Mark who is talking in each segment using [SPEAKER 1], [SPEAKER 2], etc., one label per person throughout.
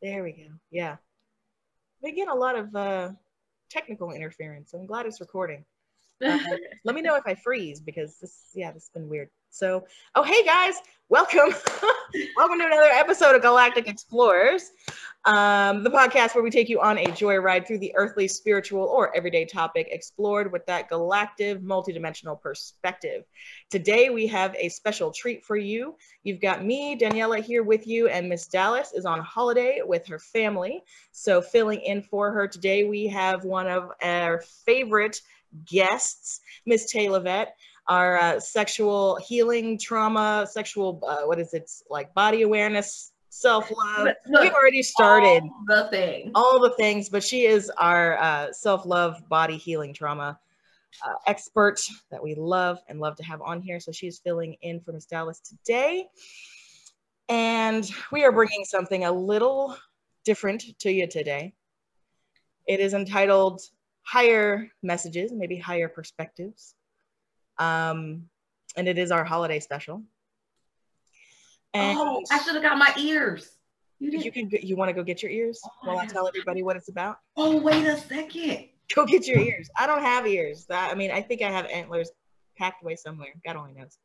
[SPEAKER 1] There we go. Yeah. We get a lot of uh, technical interference. I'm glad it's recording. Uh, let me know if I freeze because this, yeah, this has been weird. So, oh, hey guys, welcome. welcome to another episode of Galactic Explorers, um, the podcast where we take you on a joyride through the earthly, spiritual, or everyday topic explored with that galactic, multidimensional perspective. Today, we have a special treat for you. You've got me, Daniela, here with you, and Miss Dallas is on holiday with her family. So, filling in for her today, we have one of our favorite guests, Miss Taylor Vet our uh, sexual healing, trauma, sexual, uh, what is it, like body awareness, self love. We've already started
[SPEAKER 2] all the things,
[SPEAKER 1] all the things, but she is our uh, self love, body healing, trauma uh, expert that we love and love to have on here. So she's filling in for Miss Dallas today. And we are bringing something a little different to you today. It is entitled Higher Messages, maybe Higher Perspectives. Um, and it is our holiday special.
[SPEAKER 2] And oh, I should have got my ears.
[SPEAKER 1] You, you can. You want to go get your ears oh, while I, I tell everybody what it's about?
[SPEAKER 2] Oh, wait a second.
[SPEAKER 1] Go get your ears. I don't have ears. I mean, I think I have antlers packed away somewhere. God only knows.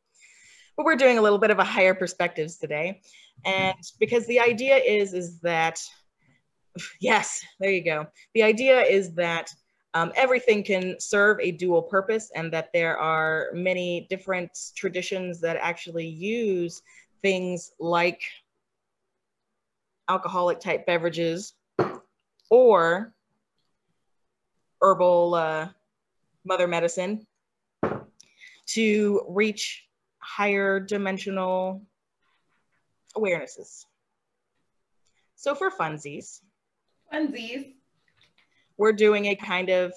[SPEAKER 1] But we're doing a little bit of a higher perspectives today, and because the idea is is that yes, there you go. The idea is that um, everything can serve a dual purpose and that there are many different traditions that actually use things like alcoholic type beverages or herbal uh, mother medicine to reach higher dimensional awarenesses. So for funsies,
[SPEAKER 2] funsies,
[SPEAKER 1] we're doing a kind of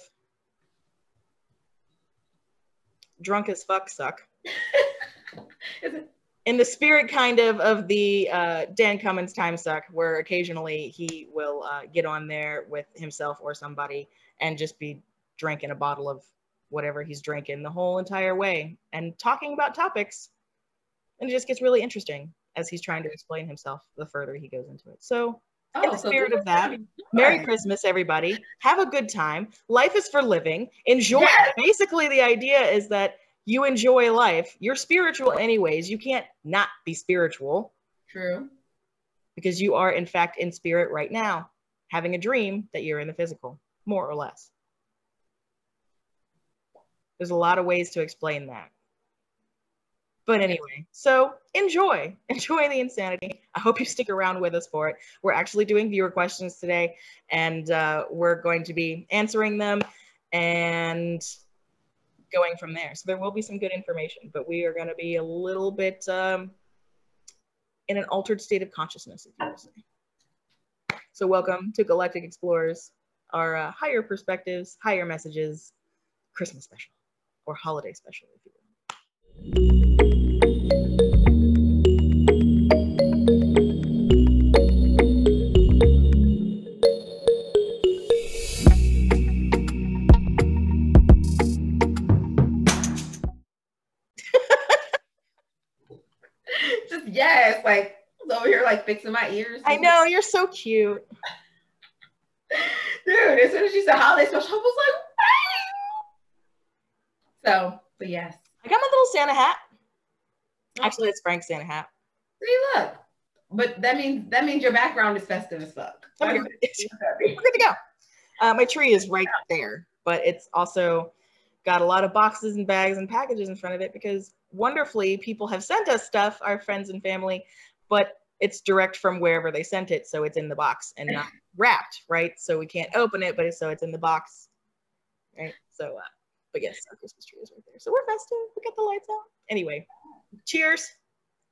[SPEAKER 1] drunk as fuck suck. in the spirit kind of of the uh, Dan Cummins time suck, where occasionally he will uh, get on there with himself or somebody and just be drinking a bottle of whatever he's drinking the whole entire way and talking about topics. And it just gets really interesting as he's trying to explain himself the further he goes into it. So Oh, in the spirit of that, Merry Christmas, everybody. Have a good time. Life is for living. Enjoy. Yes. Basically, the idea is that you enjoy life. You're spiritual, anyways. You can't not be spiritual.
[SPEAKER 2] True.
[SPEAKER 1] Because you are, in fact, in spirit right now, having a dream that you're in the physical, more or less. There's a lot of ways to explain that. But anyway, so enjoy, enjoy the insanity. I hope you stick around with us for it. We're actually doing viewer questions today, and uh, we're going to be answering them and going from there. So there will be some good information, but we are going to be a little bit um, in an altered state of consciousness, if you will say. So welcome to Galactic Explorers, our uh, higher perspectives, higher messages, Christmas special, or holiday special, if you will.
[SPEAKER 2] Fixing my ears.
[SPEAKER 1] I know you're so cute.
[SPEAKER 2] Dude, as soon as she said holiday special, I was like. So, but yes.
[SPEAKER 1] I got my little Santa hat. Actually, it's Frank's Santa hat.
[SPEAKER 2] See, look. But that means that means your background is festive as fuck.
[SPEAKER 1] We're good to go. Uh, my tree is right there, but it's also got a lot of boxes and bags and packages in front of it because wonderfully people have sent us stuff, our friends and family, but it's direct from wherever they sent it, so it's in the box and not wrapped, right? So we can't open it, but it's, so it's in the box, right? So, uh, but yes, our Christmas tree is right there. So we're festive. We got the lights out. Anyway, cheers.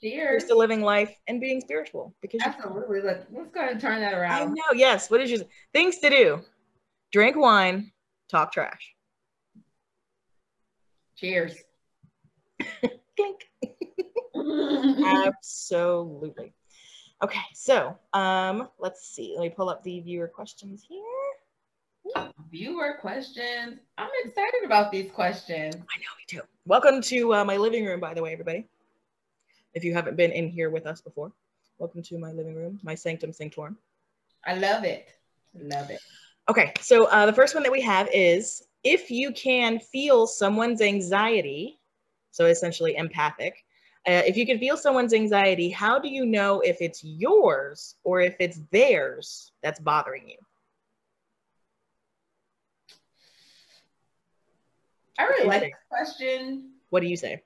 [SPEAKER 2] Cheers.
[SPEAKER 1] to living life and being spiritual.
[SPEAKER 2] Because absolutely. Look, let's go ahead and turn that around. I
[SPEAKER 1] know. Yes. What is your things to do? Drink wine, talk trash.
[SPEAKER 2] Cheers.
[SPEAKER 1] Absolutely. Okay, so um, let's see. Let me pull up the viewer questions here.
[SPEAKER 2] Viewer questions. I'm excited about these questions. I
[SPEAKER 1] know, me too. Welcome to uh, my living room, by the way, everybody. If you haven't been in here with us before, welcome to my living room, my sanctum sanctorum.
[SPEAKER 2] I love it. Love it.
[SPEAKER 1] Okay, so uh, the first one that we have is if you can feel someone's anxiety, so essentially empathic, uh, if you can feel someone's anxiety, how do you know if it's yours or if it's theirs that's bothering you?
[SPEAKER 2] I really like this question.
[SPEAKER 1] What do you say?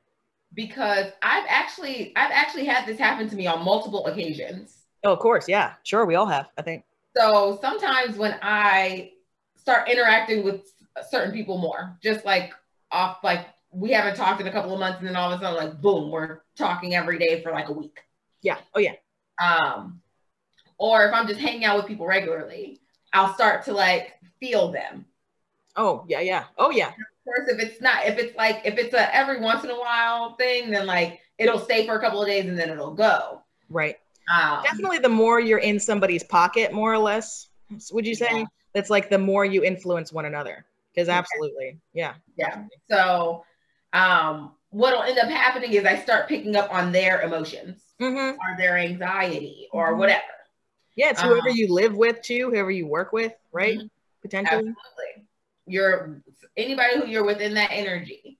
[SPEAKER 2] Because I've actually I've actually had this happen to me on multiple occasions.
[SPEAKER 1] Oh, of course, yeah, sure, we all have. I think.
[SPEAKER 2] So sometimes when I start interacting with certain people more, just like off like we haven't talked in a couple of months, and then all of a sudden, like boom, we're talking every day for like a week.
[SPEAKER 1] Yeah. Oh yeah.
[SPEAKER 2] Um, or if I'm just hanging out with people regularly, I'll start to like feel them.
[SPEAKER 1] Oh yeah, yeah. Oh yeah.
[SPEAKER 2] Of course, if it's not, if it's like if it's a every once in a while thing, then like it'll stay for a couple of days and then it'll go.
[SPEAKER 1] Right.
[SPEAKER 2] Um,
[SPEAKER 1] Definitely, the more you're in somebody's pocket, more or less. Would you say
[SPEAKER 2] Yeah.
[SPEAKER 1] that's like the more you influence one another? Because absolutely, yeah.
[SPEAKER 2] Yeah. So, um, what'll end up happening is I start picking up on their emotions
[SPEAKER 1] Mm-hmm.
[SPEAKER 2] or their anxiety or
[SPEAKER 1] Mhm.
[SPEAKER 2] whatever.
[SPEAKER 1] Yeah, it's whoever
[SPEAKER 2] Um,
[SPEAKER 1] you live with too, whoever you work with, right?
[SPEAKER 2] Mhm.
[SPEAKER 1] Potentially.
[SPEAKER 2] Absolutely. You're anybody who you're within that energy.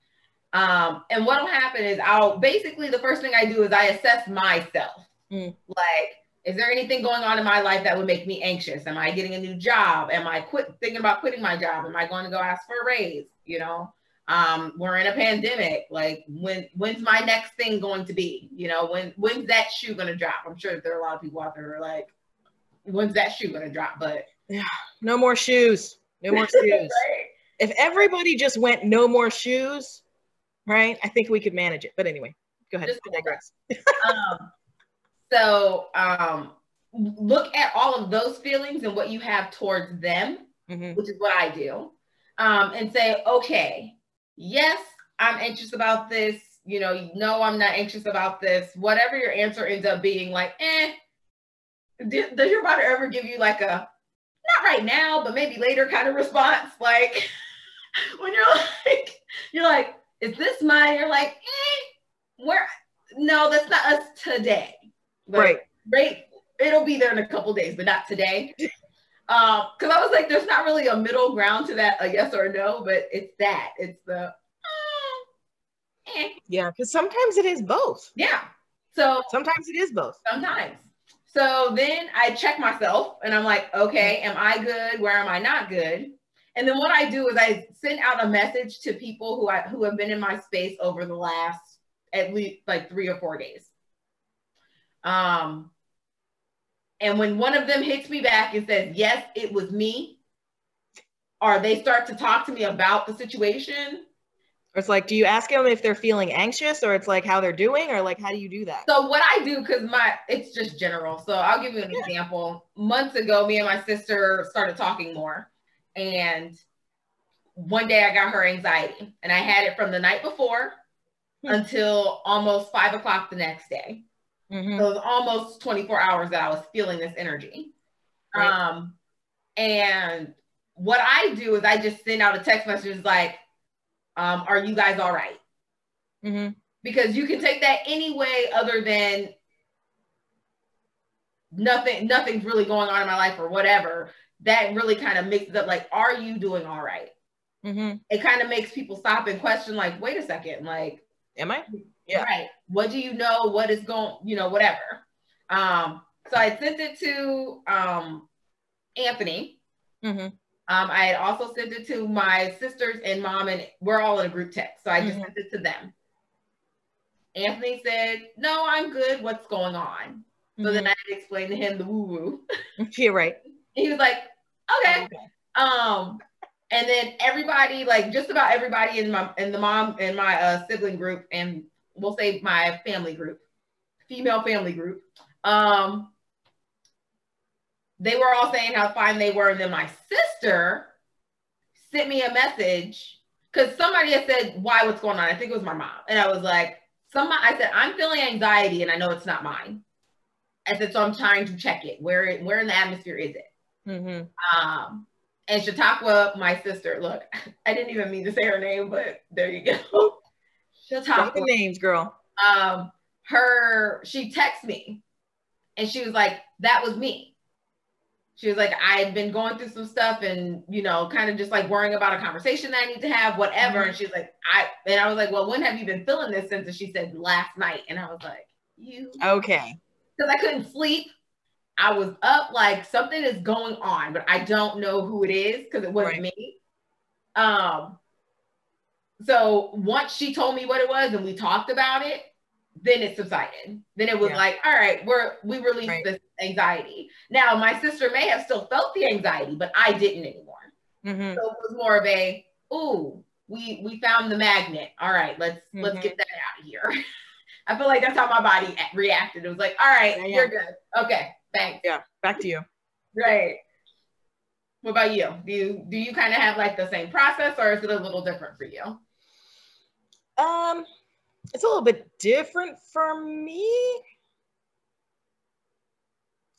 [SPEAKER 2] Um, and what'll happen is I'll basically the first thing I do is I assess myself.
[SPEAKER 1] Mm.
[SPEAKER 2] Like, is there anything going on in my life that would make me anxious? Am I getting a new job? Am I quit thinking about quitting my job? Am I going to go ask for a raise? You know, um, we're in a pandemic. Like, when when's my next thing going to be? You know, when when's that shoe going to drop? I'm sure that there are a lot of people out there who are like, when's that shoe going to drop? But yeah,
[SPEAKER 1] No more shoes. No more shoes.
[SPEAKER 2] right?
[SPEAKER 1] if everybody just went no more shoes, right? I think we could manage it. But anyway, go ahead.
[SPEAKER 2] Just-
[SPEAKER 1] digress.
[SPEAKER 2] um, so um, look at all of those feelings and what you have towards them,
[SPEAKER 1] Mhm.
[SPEAKER 2] which is what I do, um, and say, okay, yes, I'm anxious about this. You know, no, I'm not anxious about this. Whatever your answer ends up being, like, eh. d- Does your body ever give you like a not right now, but maybe later kind of response? Like when you're like, you're like, is this mine? You're like, eh, where? No, that's not us today. But
[SPEAKER 1] Right.
[SPEAKER 2] Right. It'll be there in a couple days, but not today. Um, because I was like, there's not really a middle ground to that, a yes or no, but it's that. It's the eh.
[SPEAKER 1] Yeah, because sometimes it is both.
[SPEAKER 2] yeah. So
[SPEAKER 1] Sometimes it is both.
[SPEAKER 2] sometimes. So then I check myself and I'm like, okay, am I good? Where am I not good? And then what I do is I send out a message to people who I who have been in my space over the last at least like three or four days. Um and when one of them hits me back and says, yes, it was me, or they start to talk to me about the situation,
[SPEAKER 1] Or it's like, do you ask them if they're feeling anxious or it's like how they're doing or like how do you do that?
[SPEAKER 2] So what I do, because my it's just general. So I'll give you an example. Months ago, me and my sister started talking more, and one day I got her anxiety, and I had it from the night before
[SPEAKER 1] Hmm.
[SPEAKER 2] until almost five o'clock the next day.
[SPEAKER 1] Mhm.
[SPEAKER 2] So it was almost 24 hours that I was feeling this energy.
[SPEAKER 1] Right.
[SPEAKER 2] Um, and what I do is I just send out a text message like, um, "Are you guys all right?"
[SPEAKER 1] Mhm.
[SPEAKER 2] because you can take that any way other than nothing nothing's really going on in my life or whatever that really kind of mixes up like are you doing all right
[SPEAKER 1] Mhm.
[SPEAKER 2] it kind of makes people stop and question like wait a second like
[SPEAKER 1] Am I? Yeah.
[SPEAKER 2] right what do you know what is going you know whatever um so i sent it to um anthony
[SPEAKER 1] Mhm.
[SPEAKER 2] um, I had also sent it to my sisters and mom, and we're all in a group text. So I just
[SPEAKER 1] Mhm.
[SPEAKER 2] sent it to them. Anthony said, No, I'm good. What's going on? So then I had to explain to him the woo woo.
[SPEAKER 1] Yeah, right.
[SPEAKER 2] He was like, Okay. Um, and then everybody, like just about everybody in my in the mom in my uh, sibling group, and we'll say my family group, female family group, um, they were all saying how fine they were, and then my sister sent me a message because somebody had said, "Why? What's going on?" I think it was my mom, and I was like, "Some," I said, "I'm feeling anxiety, and I know it's not mine." I said, "So I'm trying to check it. Where where in the atmosphere is it?"
[SPEAKER 1] Mhm.
[SPEAKER 2] Um, and Chautauqua, my sister, look, I didn't even mean to say her name, but there you go.
[SPEAKER 1] Drop
[SPEAKER 2] Chautauqua.
[SPEAKER 1] the names, girl.
[SPEAKER 2] Um, her, she texted me and she was like, that was me. she was like, I've been going through some stuff and, you know, kind of just like worrying about a conversation that I need to have, whatever. Mm-hmm. And she's like, I, and I was like, well, when have you been feeling this since? And she said, last night. And I was like, you.
[SPEAKER 1] Okay.
[SPEAKER 2] Because I couldn't sleep. I was up like something is going on, but I don't know who it is because it wasn't right. me. Um, so once she told me what it was and we talked about it, then it subsided. Then it was yeah. like, all right, we're we released right. this anxiety. Now my sister may have still felt the anxiety, but I didn't anymore. Mm-hmm. So it was more of a, ooh, we we found the magnet. All right, let's mm-hmm. let's get that out of here. I feel like that's how my body reacted. It was like, all right, yeah, yeah. you're good. Okay, thanks.
[SPEAKER 1] Yeah, back to you.
[SPEAKER 2] Right. What about you? Do you do you kind of have like the same process, or is it a little different for you?
[SPEAKER 1] Um, it's a little bit different for me.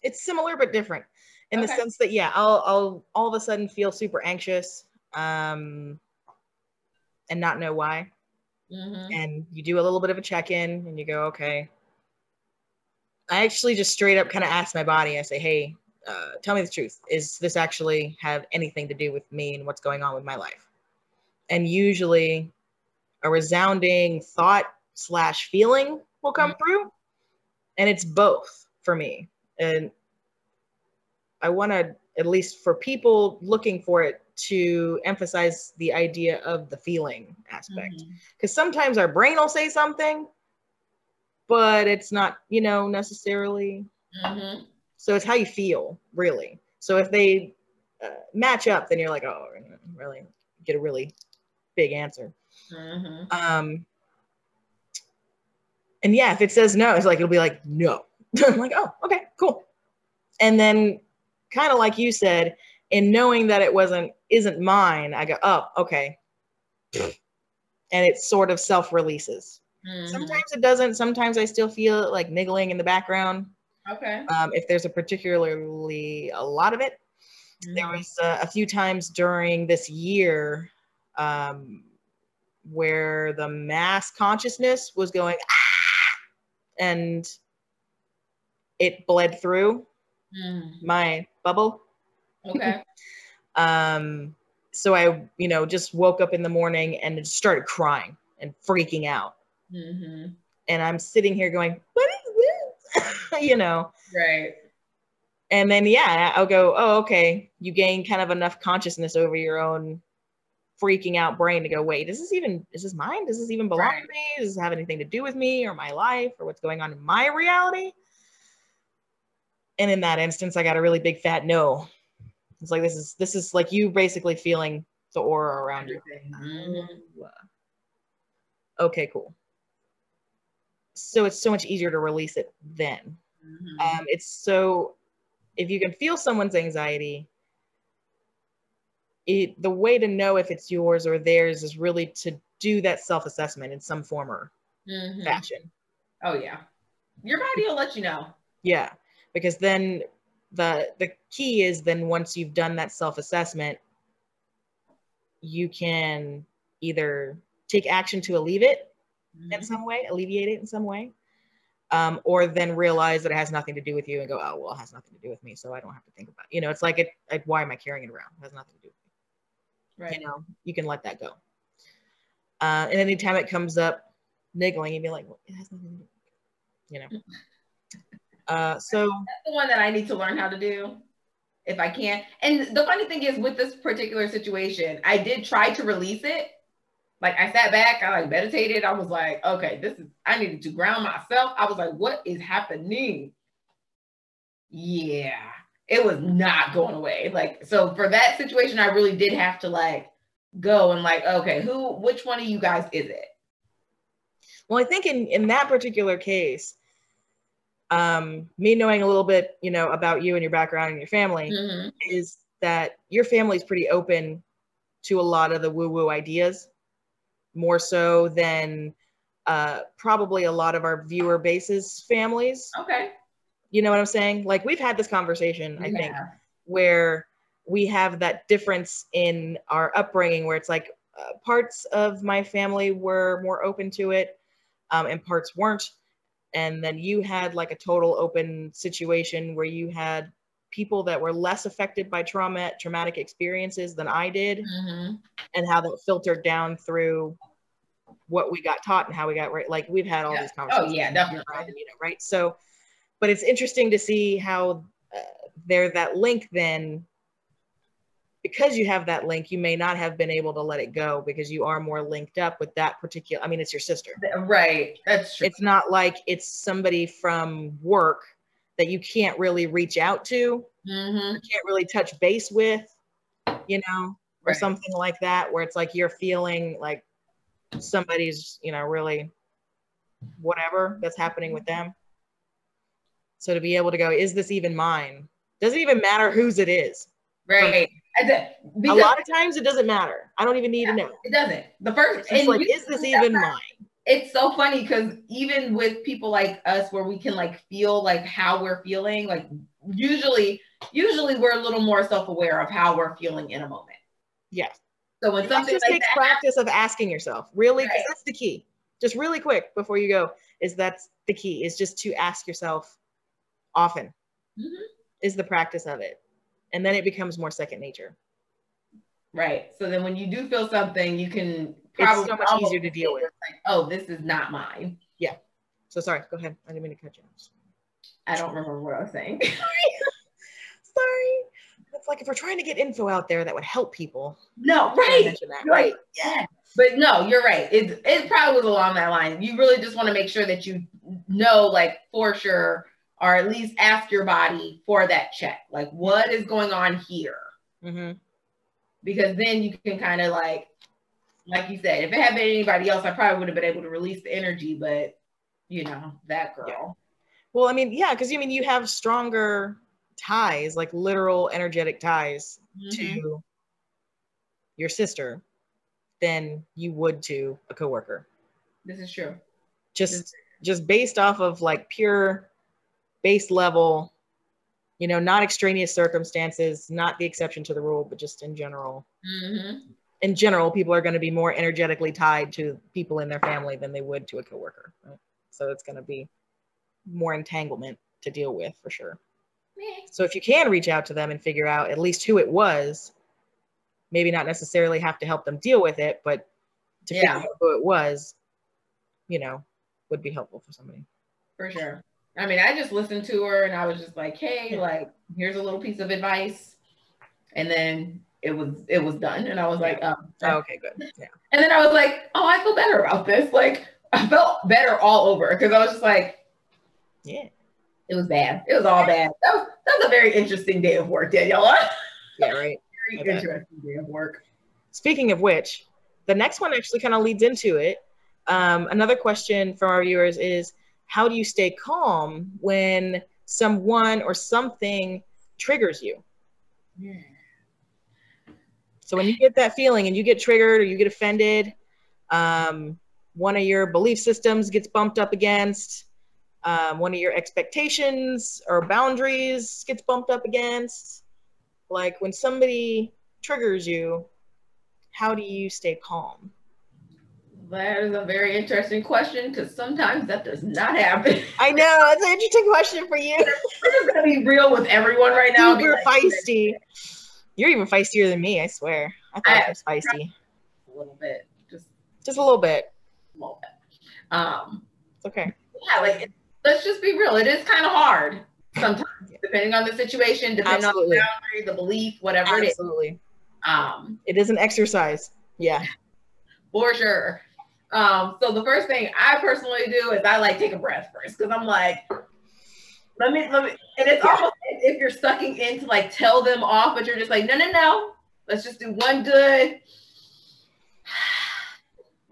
[SPEAKER 1] It's similar but different in okay. the sense that yeah, I'll I'll all of a sudden feel super anxious um and not know why. Mm-hmm. And you do a little bit of a check-in and you go, okay. I actually just straight up kind of ask my body, I say, hey, uh, tell me the truth. Is this actually have anything to do with me and what's going on with my life? And usually a resounding thought slash feeling will come mm-hmm. through. And it's both for me. And I want to, at least for people looking for it, to emphasize the idea of the feeling aspect. Because mm-hmm. sometimes our brain will say something, but it's not, you know, necessarily. Mm-hmm. So it's how you feel, really. So if they uh, match up, then you're like, oh, really get a really big answer. Mm-hmm. Um, and yeah, if it says no, it's like it'll be like no. I'm like, oh, okay, cool. And then kind of like you said, in knowing that it wasn't isn't mine, I go, oh, okay. and it sort of self-releases. Mm-hmm. Sometimes it doesn't. Sometimes I still feel it like niggling in the background.
[SPEAKER 2] Okay.
[SPEAKER 1] Um, if there's a particularly a lot of it, mm-hmm. there was uh, a few times during this year um, where the mass consciousness was going ah! and it bled through mm. my bubble.
[SPEAKER 2] Okay.
[SPEAKER 1] um so I, you know, just woke up in the morning and just started crying and freaking out. Mm-hmm. And I'm sitting here going, what is this? you know?
[SPEAKER 2] Right.
[SPEAKER 1] And then, yeah, I'll go, oh, okay. You gain kind of enough consciousness over your own freaking out brain to go, wait, is this even, is this mine? Does this even belong right. to me? Does this have anything to do with me or my life or what's going on in my reality? And in that instance, I got a really big fat no. It's like, this is, this is like you basically feeling the aura around you. Mm-hmm. Okay, cool. So it's so much easier to release it then. Mm-hmm. Um, it's so, if you can feel someone's anxiety, it, the way to know if it's yours or theirs is really to do that self-assessment in some form or mm-hmm. fashion.
[SPEAKER 2] Oh yeah. Your body will let you know.
[SPEAKER 1] Yeah. Because then the the key is then once you've done that self-assessment, you can either take action to alleviate it mm-hmm. in some way, alleviate it in some way. Um, or then realize that it has nothing to do with you and go, oh well, it has nothing to do with me, so I don't have to think about it. You know, it's like it. Like, why am I carrying it around? It has nothing to do with Right. You know, you can let that go. Uh, and anytime it comes up niggling, you'd be like, well, it has nothing to do. You know. Uh, so
[SPEAKER 2] that's the one that I need to learn how to do if I can. And the funny thing is with this particular situation, I did try to release it. Like I sat back, I like meditated. I was like, okay, this is I needed to ground myself. I was like, what is happening? Yeah it was not going away. Like, so for that situation, I really did have to like go and like, okay, who, which one of you guys is it?
[SPEAKER 1] Well, I think in, in that particular case, um, me knowing a little bit, you know, about you and your background and your family mm-hmm. is that your family is pretty open to a lot of the woo woo ideas, more so than uh, probably a lot of our viewer bases families.
[SPEAKER 2] Okay.
[SPEAKER 1] You know what I'm saying? Like we've had this conversation, I yeah. think, where we have that difference in our upbringing where it's like uh, parts of my family were more open to it um, and parts weren't. And then you had like a total open situation where you had people that were less affected by trauma traumatic experiences than I did
[SPEAKER 2] Mhm.
[SPEAKER 1] and how that filtered down through what we got taught and how we got right like we've had all
[SPEAKER 2] Yeah.
[SPEAKER 1] these
[SPEAKER 2] Oh
[SPEAKER 1] conversations
[SPEAKER 2] yeah, definitely.
[SPEAKER 1] you know right so but it's interesting to see how uh, there that link then because you have that link you may not have been able to let it go because you are more linked up with that particular i mean it's your sister
[SPEAKER 2] Right. That's true.
[SPEAKER 1] it's not like it's somebody from work that you can't really reach out to
[SPEAKER 2] Mhm.
[SPEAKER 1] can't really touch base with you know or
[SPEAKER 2] Right.
[SPEAKER 1] something like that where it's like you're feeling like somebody's you know really whatever that's happening with them so to be able to go is this even mine? Doesn't even matter whose it is.
[SPEAKER 2] Right. Did-
[SPEAKER 1] a lot of times it doesn't matter. I don't even need to know.
[SPEAKER 2] it doesn't. The first
[SPEAKER 1] it's
[SPEAKER 2] and
[SPEAKER 1] like is this even mine?
[SPEAKER 2] It's so funny because even with people like us where we can like feel like how we're feeling like usually usually we're a little more self-aware of how we're feeling in a moment.
[SPEAKER 1] Yes
[SPEAKER 2] so when
[SPEAKER 1] that
[SPEAKER 2] something
[SPEAKER 1] just
[SPEAKER 2] like
[SPEAKER 1] takes
[SPEAKER 2] that
[SPEAKER 1] practice of asking yourself really
[SPEAKER 2] Right.
[SPEAKER 1] that's the key. Just really quick before you go is that's the key is just to ask yourself often
[SPEAKER 2] Mhm.
[SPEAKER 1] is the practice of it. And then it becomes more second nature.
[SPEAKER 2] Right. So then when you do feel something you can
[SPEAKER 1] It's
[SPEAKER 2] probably
[SPEAKER 1] so much
[SPEAKER 2] almost
[SPEAKER 1] easier to deal with.
[SPEAKER 2] like oh this is not mine. Yeah.
[SPEAKER 1] so sorry. Go ahead. I didn't mean to cut you off.
[SPEAKER 2] I don't remember what i was saying.
[SPEAKER 1] Sorry. It's like if we're trying to get info out there that would help people.
[SPEAKER 2] No right.
[SPEAKER 1] that,
[SPEAKER 2] right.
[SPEAKER 1] Right
[SPEAKER 2] yeah but no you're right. It, it probably was along that line. You really just want to make sure that you know like for sure or at least ask your body for that check. Like what is going on here?
[SPEAKER 1] Hmm
[SPEAKER 2] because then you can kind of like like you said if it had been anybody else i probably would have been able to release the energy but you know that girl.
[SPEAKER 1] Well i mean yeah because you mean you have stronger ties like literal energetic ties
[SPEAKER 2] Mhm.
[SPEAKER 1] to your sister than you would to a coworker.
[SPEAKER 2] This is true.
[SPEAKER 1] Just just based off of like pure base level you know not extraneous circumstances not the exception to the rule but just in general.
[SPEAKER 2] Hmm
[SPEAKER 1] in general people are going to be more energetically tied to people in their family than they would to a coworker right? so it's going to be more entanglement to deal with for sure. So if you can reach out to them and figure out at least who it was maybe not necessarily have to help them deal with it but to
[SPEAKER 2] Yeah.
[SPEAKER 1] figure out who it was you know would be helpful for somebody.
[SPEAKER 2] For sure i mean i just listened to her and i was just like hey like here's a little piece of advice and then it was it was done and i was like oh,
[SPEAKER 1] oh, okay good yeah
[SPEAKER 2] And then I was like, oh, I feel better about this. Like I felt better all over because I was just like,
[SPEAKER 1] yeah
[SPEAKER 2] it was bad. It was all bad. That was that was a very interesting day of work, Daniela.
[SPEAKER 1] yeah right
[SPEAKER 2] very
[SPEAKER 1] I bet.
[SPEAKER 2] interesting day of work.
[SPEAKER 1] Speaking of which, the next one actually kind of leads into it. Um, another question from our viewers is how do you stay calm when someone or something triggers you? So when you get that feeling and you get triggered or you get offended, um, one of your belief systems gets bumped up against, um, one of your expectations or boundaries gets bumped up against. Like when somebody triggers you, how do you stay calm?
[SPEAKER 2] That is a very interesting question because sometimes that does not happen.
[SPEAKER 1] I know it's an interesting question for you.
[SPEAKER 2] We're just gonna be real with everyone right now.
[SPEAKER 1] Super
[SPEAKER 2] like,
[SPEAKER 1] feisty. You're even feistier than me, I swear. I thought I, was feisty.
[SPEAKER 2] A little bit, just
[SPEAKER 1] Just a little bit.
[SPEAKER 2] a little bit. Um,
[SPEAKER 1] It's okay.
[SPEAKER 2] yeah, like it- let's just be real. It is kind of hard sometimes,
[SPEAKER 1] Yeah.
[SPEAKER 2] depending on the situation, depending
[SPEAKER 1] Absolutely.
[SPEAKER 2] on the boundary, the belief, whatever it is.
[SPEAKER 1] Absolutely.
[SPEAKER 2] Um,
[SPEAKER 1] It is an exercise. Yeah.
[SPEAKER 2] for sure. Um, so the first thing I personally do is I like take a breath first because I'm like, let me let me and it's
[SPEAKER 1] Yeah.
[SPEAKER 2] almost if you're sucking in to like tell them off, but you're just like, no, no, no. Let's just do one good.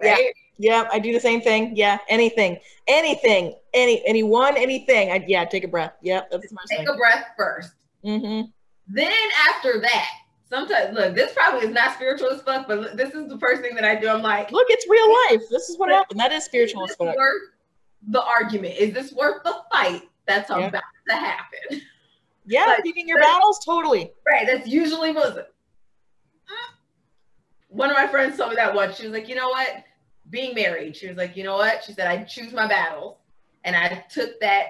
[SPEAKER 1] Yeah.
[SPEAKER 2] Right?
[SPEAKER 1] Yeah, I do the same thing. Yeah, anything, anything, any, anyone, anything. I, yeah, take a breath. Yeah, that's first
[SPEAKER 2] Take
[SPEAKER 1] thing.
[SPEAKER 2] a breath first.
[SPEAKER 1] Mm-hmm.
[SPEAKER 2] Then after that, sometimes look, this probably is not spiritual as fuck, but this is the first thing that I do. I'm like,
[SPEAKER 1] Look, it's real life. This is what happened. That is spiritual
[SPEAKER 2] is
[SPEAKER 1] as fuck.
[SPEAKER 2] worth the argument? Is this worth the fight that's
[SPEAKER 1] Yeah.
[SPEAKER 2] about to happen?
[SPEAKER 1] Yeah,
[SPEAKER 2] Like-
[SPEAKER 1] picking your battles, totally.
[SPEAKER 2] Right. That's usually what. Hmm. One of my friends told me that once. She was like, you know what? Being married, she was like, you know what? She said, I choose my battles. And I took that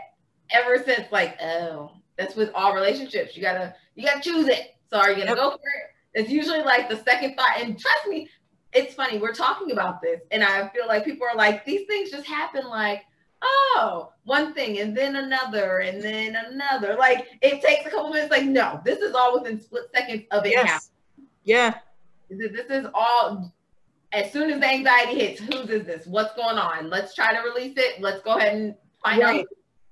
[SPEAKER 2] ever since, like, oh, That's with all relationships. You gotta you gotta choose it. So are you gonna
[SPEAKER 1] Yep.
[SPEAKER 2] go for it? It's usually like the second thought. And trust me, it's funny. We're talking about this, and I feel like people are like, these things just happen like, oh, one thing and then another and then another. Like it takes a couple minutes. Like, no, this is all within split seconds of it happening.
[SPEAKER 1] Yeah.
[SPEAKER 2] This this is all as soon as the anxiety hits, whose is this? What's going on? Let's try to release it. Let's go ahead and find
[SPEAKER 1] Right.
[SPEAKER 2] out.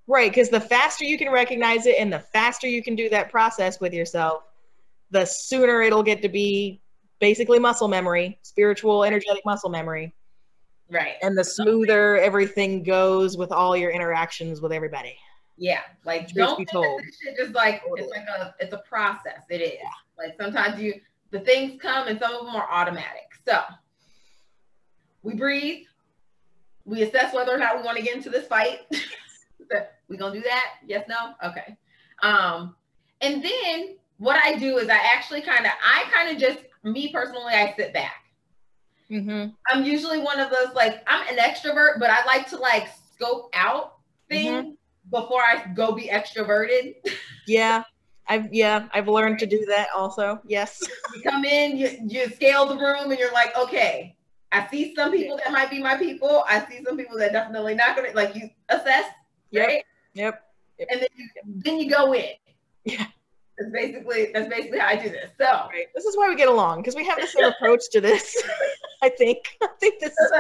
[SPEAKER 1] Right. Because the faster you can recognize it and the faster you can do that process with yourself, the sooner it'll get to be basically muscle memory, spiritual, energetic muscle memory.
[SPEAKER 2] Right.
[SPEAKER 1] And the smoother everything goes with all your interactions with everybody.
[SPEAKER 2] Yeah. Like
[SPEAKER 1] Truth
[SPEAKER 2] don't
[SPEAKER 1] be told.
[SPEAKER 2] this shit just like it's like a it's a process. It is. Like sometimes you the things come and some of them are automatic. So we breathe. We assess whether or not we want to get into this fight. we gonna do that? Yes, no? Okay. Um, and then what I do is I actually kind of I kind of just me personally, I sit back.
[SPEAKER 1] Mm-hmm.
[SPEAKER 2] I'm usually one of those like I'm an extrovert, but I like to like scope out things before I go be extroverted.
[SPEAKER 1] Yeah. I've yeah, I've learned to do that also. Yes.
[SPEAKER 2] you come in, you you scale the room, and you're like, okay, I see some people that might be my people. I see some people that definitely not gonna like you assess,
[SPEAKER 1] Yep.
[SPEAKER 2] right?
[SPEAKER 1] Yep.
[SPEAKER 2] And then you then you go in.
[SPEAKER 1] Yeah.
[SPEAKER 2] That's basically that's basically how I do this. So
[SPEAKER 1] Right. This is why we get along because we have the same approach to this. I think. I think this is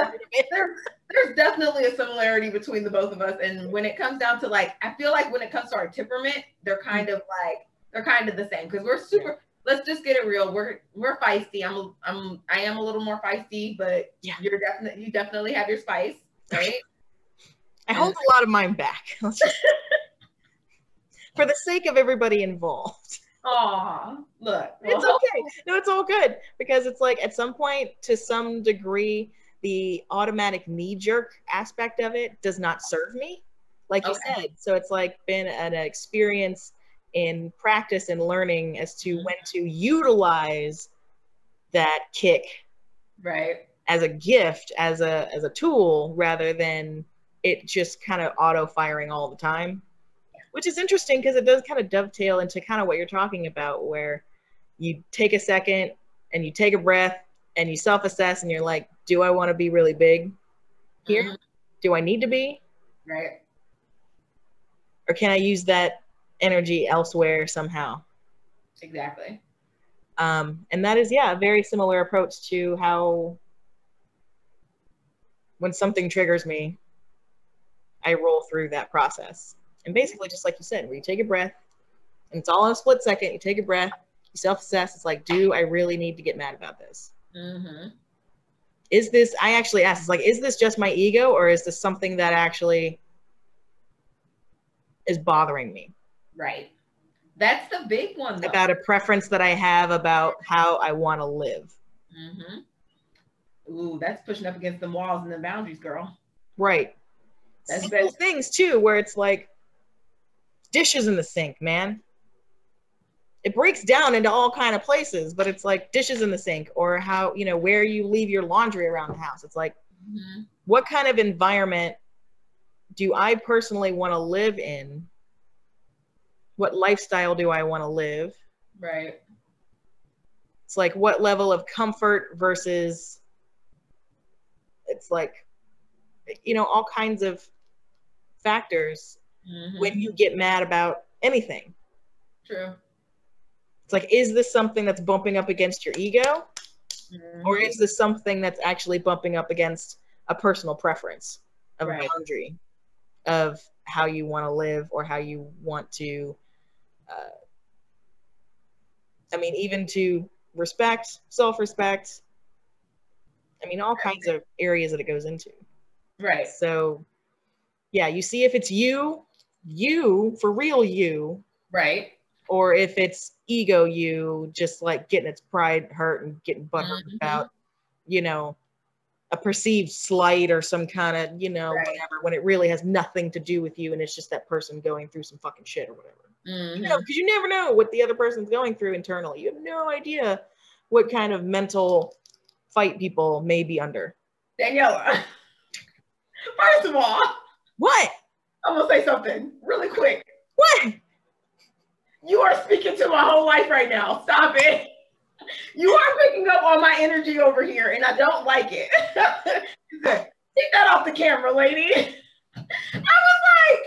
[SPEAKER 2] there, there's definitely a similarity between the both of us. And when it comes down to like, I feel like when it comes to our temperament, they're kind mm-hmm. of like they're kind of the same because we're super. Let's just get it real. We're we're feisty. I'm I'm I am a little more feisty, but
[SPEAKER 1] Yeah.
[SPEAKER 2] you're definitely you definitely have your spice, right?
[SPEAKER 1] I hold a lot of mine back. Let's just- For the sake of everybody involved.
[SPEAKER 2] Aw, look,
[SPEAKER 1] It's okay. No, it's all good because it's like at some point, to some degree, the automatic knee jerk aspect of it does not serve me, like you said. So it's like been an experience in practice and learning as to mm-hmm. when to utilize that kick
[SPEAKER 2] Right.
[SPEAKER 1] as a gift, as a as a tool, rather than it just kind of auto firing all the time. Which is interesting because it does kind of dovetail into kind of what you're talking about, where you take a second and you take a breath and you self assess and you're like, do I want to be really big here?
[SPEAKER 2] Mhm.
[SPEAKER 1] Do I need to be?
[SPEAKER 2] Right.
[SPEAKER 1] Or can I use that energy elsewhere somehow?
[SPEAKER 2] Exactly.
[SPEAKER 1] Um, and that is, yeah, a very similar approach to how when something triggers me, I roll through that process. And basically, just like you said, where you take a breath, and it's all in a split second, you take a breath, you self assess. It's like, do I really need to get mad about this?
[SPEAKER 2] Mm-hmm.
[SPEAKER 1] Is this, I actually asked, it's like, is this just my ego, or is this something that actually is bothering me
[SPEAKER 2] Right. That's the big one. Though.
[SPEAKER 1] about a preference that I have about how I want to live?
[SPEAKER 2] Mm-hmm. Ooh, that's pushing up against the walls and the boundaries, girl.
[SPEAKER 1] Right.
[SPEAKER 2] That's
[SPEAKER 1] Simple
[SPEAKER 2] best.
[SPEAKER 1] things too, where it's like dishes in the sink, man. It breaks down into all kind of places, but it's like dishes in the sink, or how you know where you leave your laundry around the house. It's like,
[SPEAKER 2] Mhm.
[SPEAKER 1] what kind of environment do I personally want to live in? What lifestyle do I want to live?
[SPEAKER 2] Right.
[SPEAKER 1] It's like what level of comfort versus it's like you know all kinds of factors
[SPEAKER 2] Mhm.
[SPEAKER 1] when you get mad about anything.
[SPEAKER 2] True.
[SPEAKER 1] It's like, is this something that's bumping up against your ego,
[SPEAKER 2] Mhm.
[SPEAKER 1] or is this something that's actually bumping up against a personal preference, a
[SPEAKER 2] Right.
[SPEAKER 1] boundary of how you want to live or how you want to? Uh, I mean, even to respect, self-respect. I mean, all kinds of areas that it goes into.
[SPEAKER 2] right.
[SPEAKER 1] So, yeah, you see if it's you, you for real, you,
[SPEAKER 2] Right.
[SPEAKER 1] or if it's ego you just like getting its pride hurt and getting butthurt
[SPEAKER 2] Mhm.
[SPEAKER 1] about you know a perceived slight or some kind of you know
[SPEAKER 2] Right.
[SPEAKER 1] whatever when it really has nothing to do with you and it's just that person going through some fucking shit or whatever
[SPEAKER 2] Mhm.
[SPEAKER 1] you know because you never know what the other person's going through internally you have no idea what kind of mental fight people may be under
[SPEAKER 2] Daniela. First of all,
[SPEAKER 1] what
[SPEAKER 2] I'm gonna say something really quick.
[SPEAKER 1] what
[SPEAKER 2] You are speaking to my whole life right now. Stop it. You are picking up all my energy over here, and I don't like it. Take that off the camera, lady. I was like,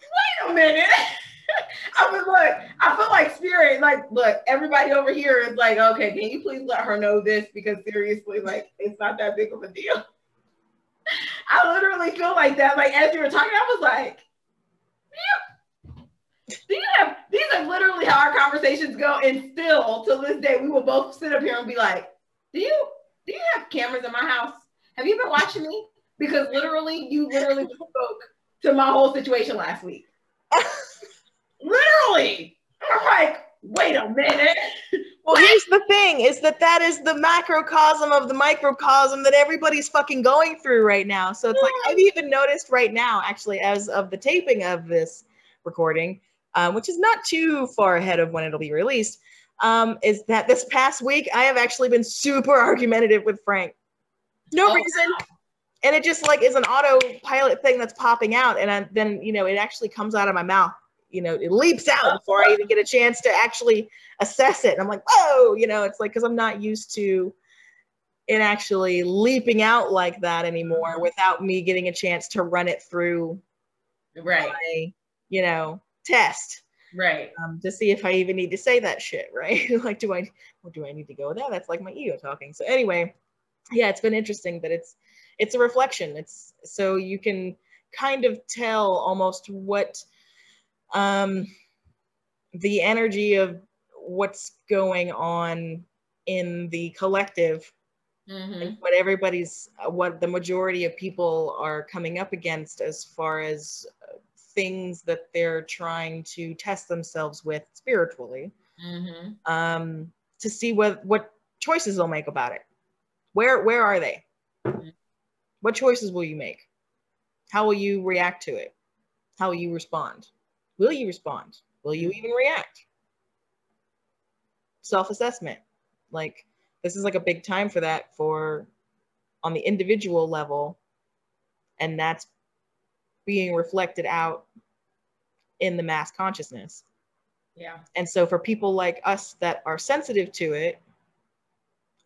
[SPEAKER 2] wait a minute. I was like, I feel like spirit, like, look, everybody over here is like, okay, can you please let her know this? Because seriously, like, it's not that big of a deal. I literally feel like that. Like, as you were talking, I was like, you have these are literally how our conversations go, and still till this day, we will both sit up here and be like, Do you do you have cameras in my house? Have you been watching me? Because literally, you literally spoke to my whole situation last week. literally. I'm like, wait a minute.
[SPEAKER 1] Well, here's the thing is that that is the macrocosm of the microcosm that everybody's fucking going through right now. So it's like, I've even noticed right now, actually, as of the taping of this recording, um, which is not too far ahead of when it'll be released, um, is that this past week I have actually been super argumentative with Frank. No oh, reason. Wow. And it just like is an autopilot thing that's popping out. And I, then, you know, it actually comes out of my mouth you know, it leaps out before I even get a chance to actually assess it. And I'm like, whoa, you know, it's like, cause I'm not used to it actually leaping out like that anymore without me getting a chance to run it through
[SPEAKER 2] right. my,
[SPEAKER 1] you know test
[SPEAKER 2] right.
[SPEAKER 1] um, to see if i even need to say that shit right? Like do i well, do i need to go there? that's like my ego talking. So anyway yeah it's been interesting but it's it's a reflection. It's so you can kind of tell almost what um, the energy of what's going on in the collective mm-hmm. what everybody's what the majority of people are coming up against as far as uh, things that they're trying to test themselves with spiritually mm-hmm. um, to see what what choices they'll make about it where where are they mm-hmm. what choices will you make how will you react to it how will you respond Will you respond? Will you mm-hmm. even react? Self assessment. Like, this is like a big time for that for on the individual level. And that's being reflected out in the mass consciousness.
[SPEAKER 2] Yeah.
[SPEAKER 1] And so for people like us that are sensitive to it,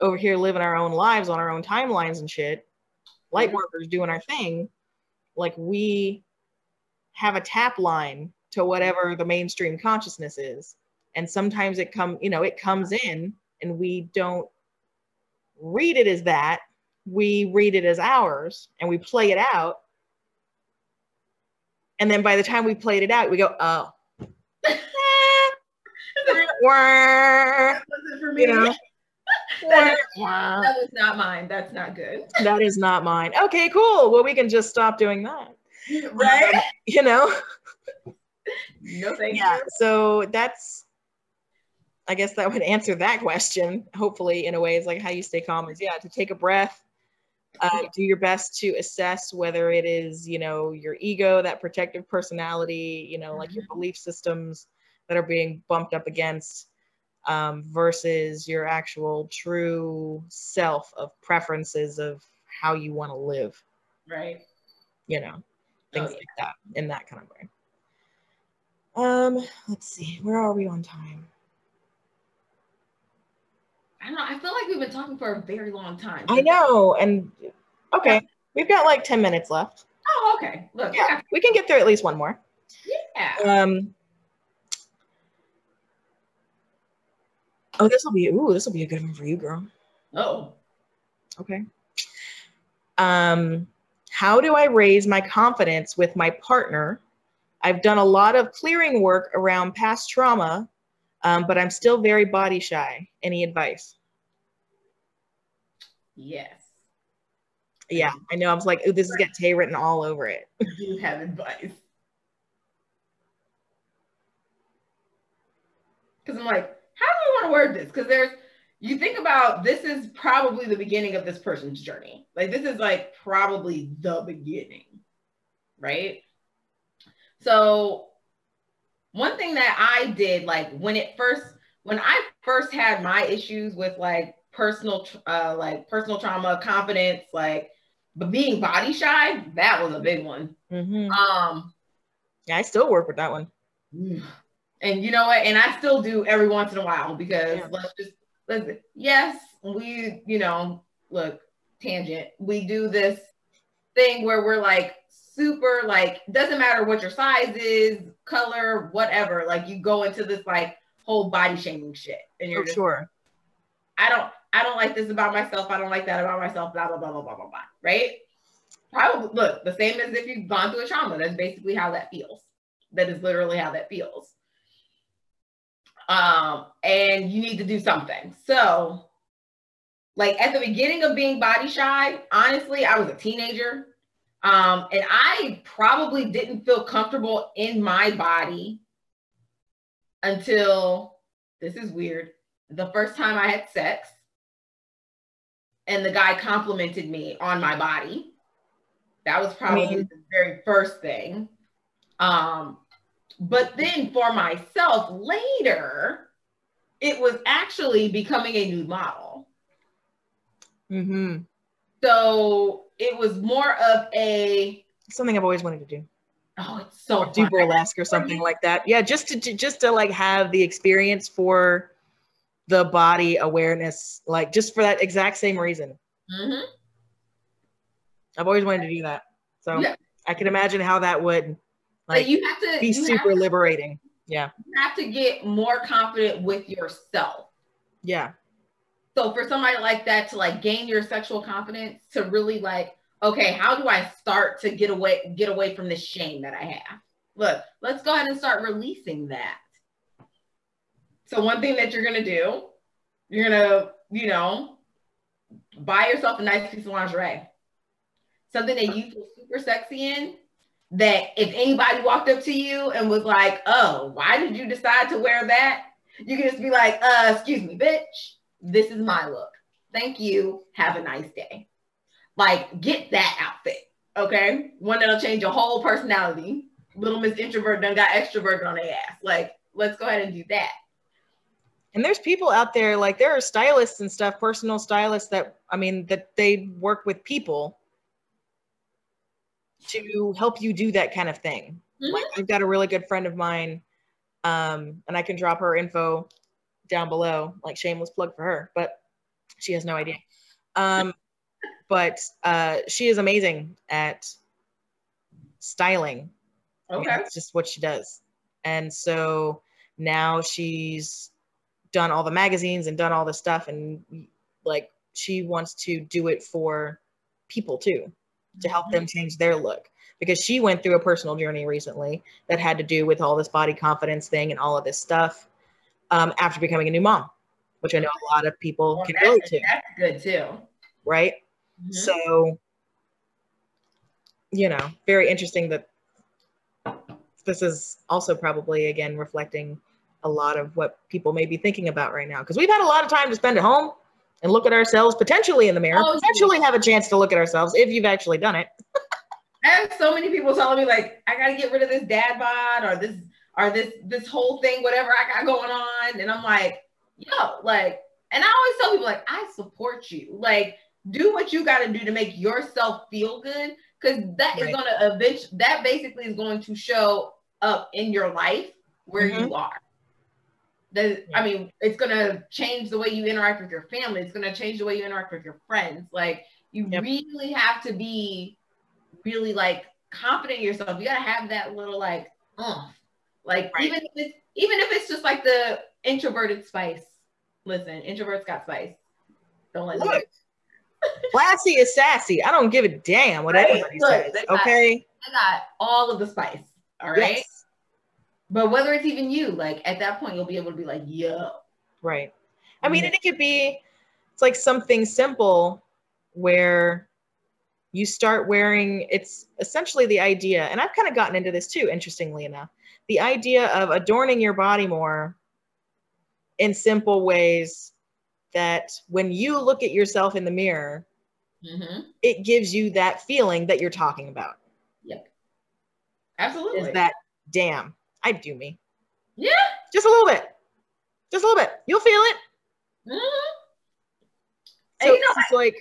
[SPEAKER 1] over here living our own lives on our own timelines and shit, light mm-hmm. workers doing our thing, like we have a tap line to whatever the mainstream consciousness is. And sometimes it come you know it comes in and we don't read it as that. We read it as ours and we play it out. And then by the time we played it out we go oh.
[SPEAKER 2] You know? That, that was not mine. That's not good.
[SPEAKER 1] That is not mine. Okay cool. Well we can just stop doing that.
[SPEAKER 2] Right? Um,
[SPEAKER 1] you know
[SPEAKER 2] no thank
[SPEAKER 1] yeah, you. So that's I guess that would answer that question, hopefully, in a way, is like how you stay calm is yeah, to take a breath, uh, do your best to assess whether it is, you know, your ego, that protective personality, you know, like your mm-hmm. belief systems that are being bumped up against um, versus your actual true self of preferences of how you want to live.
[SPEAKER 2] Right.
[SPEAKER 1] You know, things oh, yeah. like that in that kind of way. Um, let's see, where are we on time?
[SPEAKER 2] I don't know. I feel like we've been talking for a very long time.
[SPEAKER 1] I know. And okay, we've got like 10 minutes left.
[SPEAKER 2] Oh, okay. Look,
[SPEAKER 1] yeah, we can get through at least one more.
[SPEAKER 2] Yeah.
[SPEAKER 1] Um, oh, this will be, ooh, this will be a good one for you, girl.
[SPEAKER 2] Oh.
[SPEAKER 1] Okay. Um, how do I raise my confidence with my partner I've done a lot of clearing work around past trauma, um, but I'm still very body shy. Any advice?
[SPEAKER 2] Yes.
[SPEAKER 1] Yeah, I know. I was like, oh, this has got Tay written all over it.
[SPEAKER 2] you have advice. Because I'm like, how do I want to word this? Because there's, you think about this is probably the beginning of this person's journey. Like, this is like probably the beginning, right? So one thing that I did, like when it first, when I first had my issues with like personal, uh, like personal trauma, confidence, like, but being body shy, that was a big one.
[SPEAKER 1] Mm-hmm.
[SPEAKER 2] Um,
[SPEAKER 1] yeah, I still work with that one.
[SPEAKER 2] And you know what? And I still do every once in a while because
[SPEAKER 1] Yeah.
[SPEAKER 2] let's just listen. Yes, we, you know, look, tangent. We do this thing where we're like super like doesn't matter what your size is, color, whatever. Like you go into this like whole body shaming shit, and you're just
[SPEAKER 1] sure.
[SPEAKER 2] I don't I don't like this about myself. I don't like that about myself. Blah blah blah blah blah blah blah. Right? Probably look the same as if you've gone through a trauma. That's basically how that feels. That is literally how that feels. Um, and you need to do something. So, like at the beginning of being body shy, honestly, I was a teenager. Um, and I probably didn't feel comfortable in my body until this is weird. The first time I had sex, and the guy complimented me on my body. That was probably the very first thing. Um, but then for myself later, it was actually becoming a new model.
[SPEAKER 1] hmm
[SPEAKER 2] So it was more of a
[SPEAKER 1] Something I've always wanted to do.
[SPEAKER 2] oh, it's so
[SPEAKER 1] do burlesque or something like that. Yeah, just to to- just to like have the experience for the body awareness, like just for that exact same reason.
[SPEAKER 2] Mhm.
[SPEAKER 1] I've always wanted to do that. So
[SPEAKER 2] Yeah.
[SPEAKER 1] I can imagine how that would
[SPEAKER 2] Like
[SPEAKER 1] like
[SPEAKER 2] you have to
[SPEAKER 1] be super
[SPEAKER 2] have,
[SPEAKER 1] liberating. Yeah.
[SPEAKER 2] you have to get more confident with yourself.
[SPEAKER 1] Yeah.
[SPEAKER 2] So for somebody like that to like gain your sexual confidence to really like, okay, how do I start to get away get away from this shame that I have? Look, let's go ahead and start releasing that. So one thing that you're gonna do, you're gonna, you know, buy yourself a nice piece of lingerie. Something that you feel super sexy in. That if anybody walked up to you and was like, oh, why did you decide to wear that? You can just be like, uh, excuse me, bitch this is my look. Thank you. Have a nice day. Like, get that outfit, okay? One that'll change your whole personality. Little Miss Introvert done got extroverted on their ass. Like, let's go ahead and do that.
[SPEAKER 1] And there's people out there like there are stylists and stuff, personal stylists that I mean that they work with people to help you do that kind of thing.
[SPEAKER 2] Mhm.
[SPEAKER 1] Like I've got a really good friend of mine, um, and I can drop her info down below, like shameless plug for her, but she has no idea. Um, but uh, she is amazing at styling.
[SPEAKER 2] Okay.
[SPEAKER 1] That's just what she does. And so now she's done all the magazines and done all the stuff and like she wants to do it for people too to help them change their look because she went through a personal journey recently that had to do with all this body confidence thing and all of this stuff um, after becoming a new mom which i know a lot of people
[SPEAKER 2] Well,
[SPEAKER 1] can relate to
[SPEAKER 2] that's good too.
[SPEAKER 1] right
[SPEAKER 2] Mhm.
[SPEAKER 1] so, you know, very interesting that this is also probably again reflecting a lot of what people may be thinking about right now because we've had a lot of time to spend at home and look at ourselves potentially in the mirror,
[SPEAKER 2] Oh,
[SPEAKER 1] potentially have a chance to look at ourselves if you've actually done it.
[SPEAKER 2] I have so many people telling me like, I gotta get rid of this dad bod or this or this this whole thing, whatever I got going on, and I'm like, yo, like, and I always tell people like, I support you. Like, do what you got to do to make yourself feel good, because that is
[SPEAKER 1] Right.
[SPEAKER 2] gonna eventually that basically is going to show up in your life where
[SPEAKER 1] Mhm.
[SPEAKER 2] you are. The, I mean, it's gonna change the way you interact with your family. It's gonna change the way you interact with your friends. Like, you
[SPEAKER 1] Yep.
[SPEAKER 2] really have to be really like confident in yourself. You gotta have that little like, uh, like
[SPEAKER 1] Right.
[SPEAKER 2] even if it's even if it's just like the introverted spice. Listen, introverts got spice. Don't let
[SPEAKER 1] Look, classy is sassy. I don't give a damn what
[SPEAKER 2] Right?
[SPEAKER 1] anybody
[SPEAKER 2] Look,
[SPEAKER 1] says.
[SPEAKER 2] they got-
[SPEAKER 1] Okay.
[SPEAKER 2] I got all of the spice. All right.
[SPEAKER 1] Yes.
[SPEAKER 2] But whether it's even you, like at that point, you'll be able to be like, yo.
[SPEAKER 1] Right. I mean, and it could be, it's like something simple where you start wearing, it's essentially the idea, and I've kind of gotten into this too, interestingly enough, the idea of adorning your body more in simple ways that when you look at yourself in the mirror,
[SPEAKER 2] Mm-hmm.
[SPEAKER 1] it gives you that feeling that you're talking about. Yep.
[SPEAKER 2] Absolutely.
[SPEAKER 1] Is that, damn, I do me.
[SPEAKER 2] Yeah.
[SPEAKER 1] Just a little bit. Just a little bit. You'll feel it.
[SPEAKER 2] Mhm.
[SPEAKER 1] So
[SPEAKER 2] you know
[SPEAKER 1] it's like,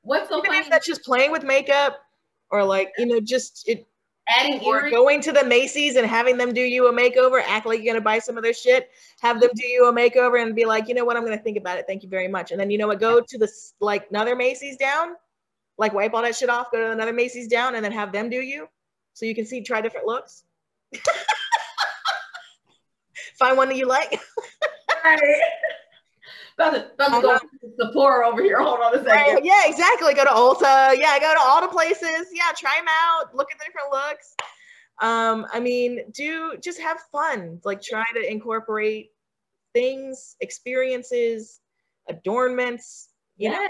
[SPEAKER 2] What's so funny?
[SPEAKER 1] if that's just playing with makeup or like you know just it
[SPEAKER 2] adding
[SPEAKER 1] or
[SPEAKER 2] earrings.
[SPEAKER 1] going to the Macy's and having them do you a makeover, act like you're gonna buy some of their shit, have them do you a makeover and be like, you know what, I'm gonna think about it. Thank you very much. And then you know what, go to the like another Macy's down, like wipe all that shit off, go to another Macy's down, and then have them do you, so you can see try different looks. Find one that you like.
[SPEAKER 2] Right. About to, about to go to Sephora over here. Hold on a second.
[SPEAKER 1] Right, Yeah, exactly. Go to Ulta. Yeah, go to all the places. Yeah, try them out. Look at the different looks. Um, I mean, do just have fun. Like try to incorporate things, experiences, adornments, you know,
[SPEAKER 2] Yeah.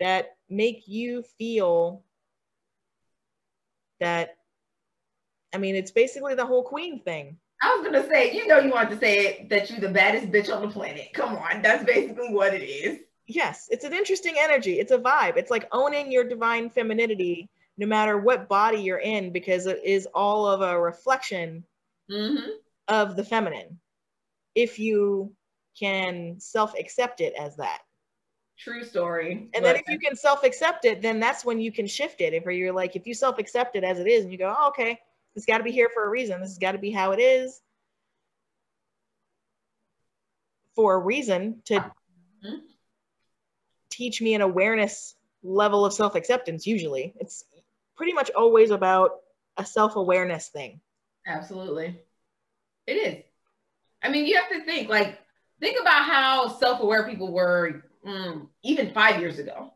[SPEAKER 1] that make you feel that I mean, it's basically the whole queen thing.
[SPEAKER 2] I was gonna say, you know, you wanted to say it, that you're the baddest bitch on the planet. Come on, that's basically what it is.
[SPEAKER 1] Yes, it's an interesting energy. It's a vibe. It's like owning your divine femininity no matter what body you're in because it is all of a reflection
[SPEAKER 2] Mm-hmm.
[SPEAKER 1] of the feminine if you can self-accept it as that.
[SPEAKER 2] True story.
[SPEAKER 1] And then if you can self-accept it, then that's when you can shift it. If you're like, if you self-accept it as it is and you go, oh, okay, it's got to be here for a reason. This has got to be how it is for a reason to
[SPEAKER 2] Mhm.
[SPEAKER 1] teach me an awareness level of self-acceptance usually. It's pretty much always about a self-awareness thing.
[SPEAKER 2] Absolutely. It is. I mean, you have to think like think about how self-aware people were mm, even five years ago.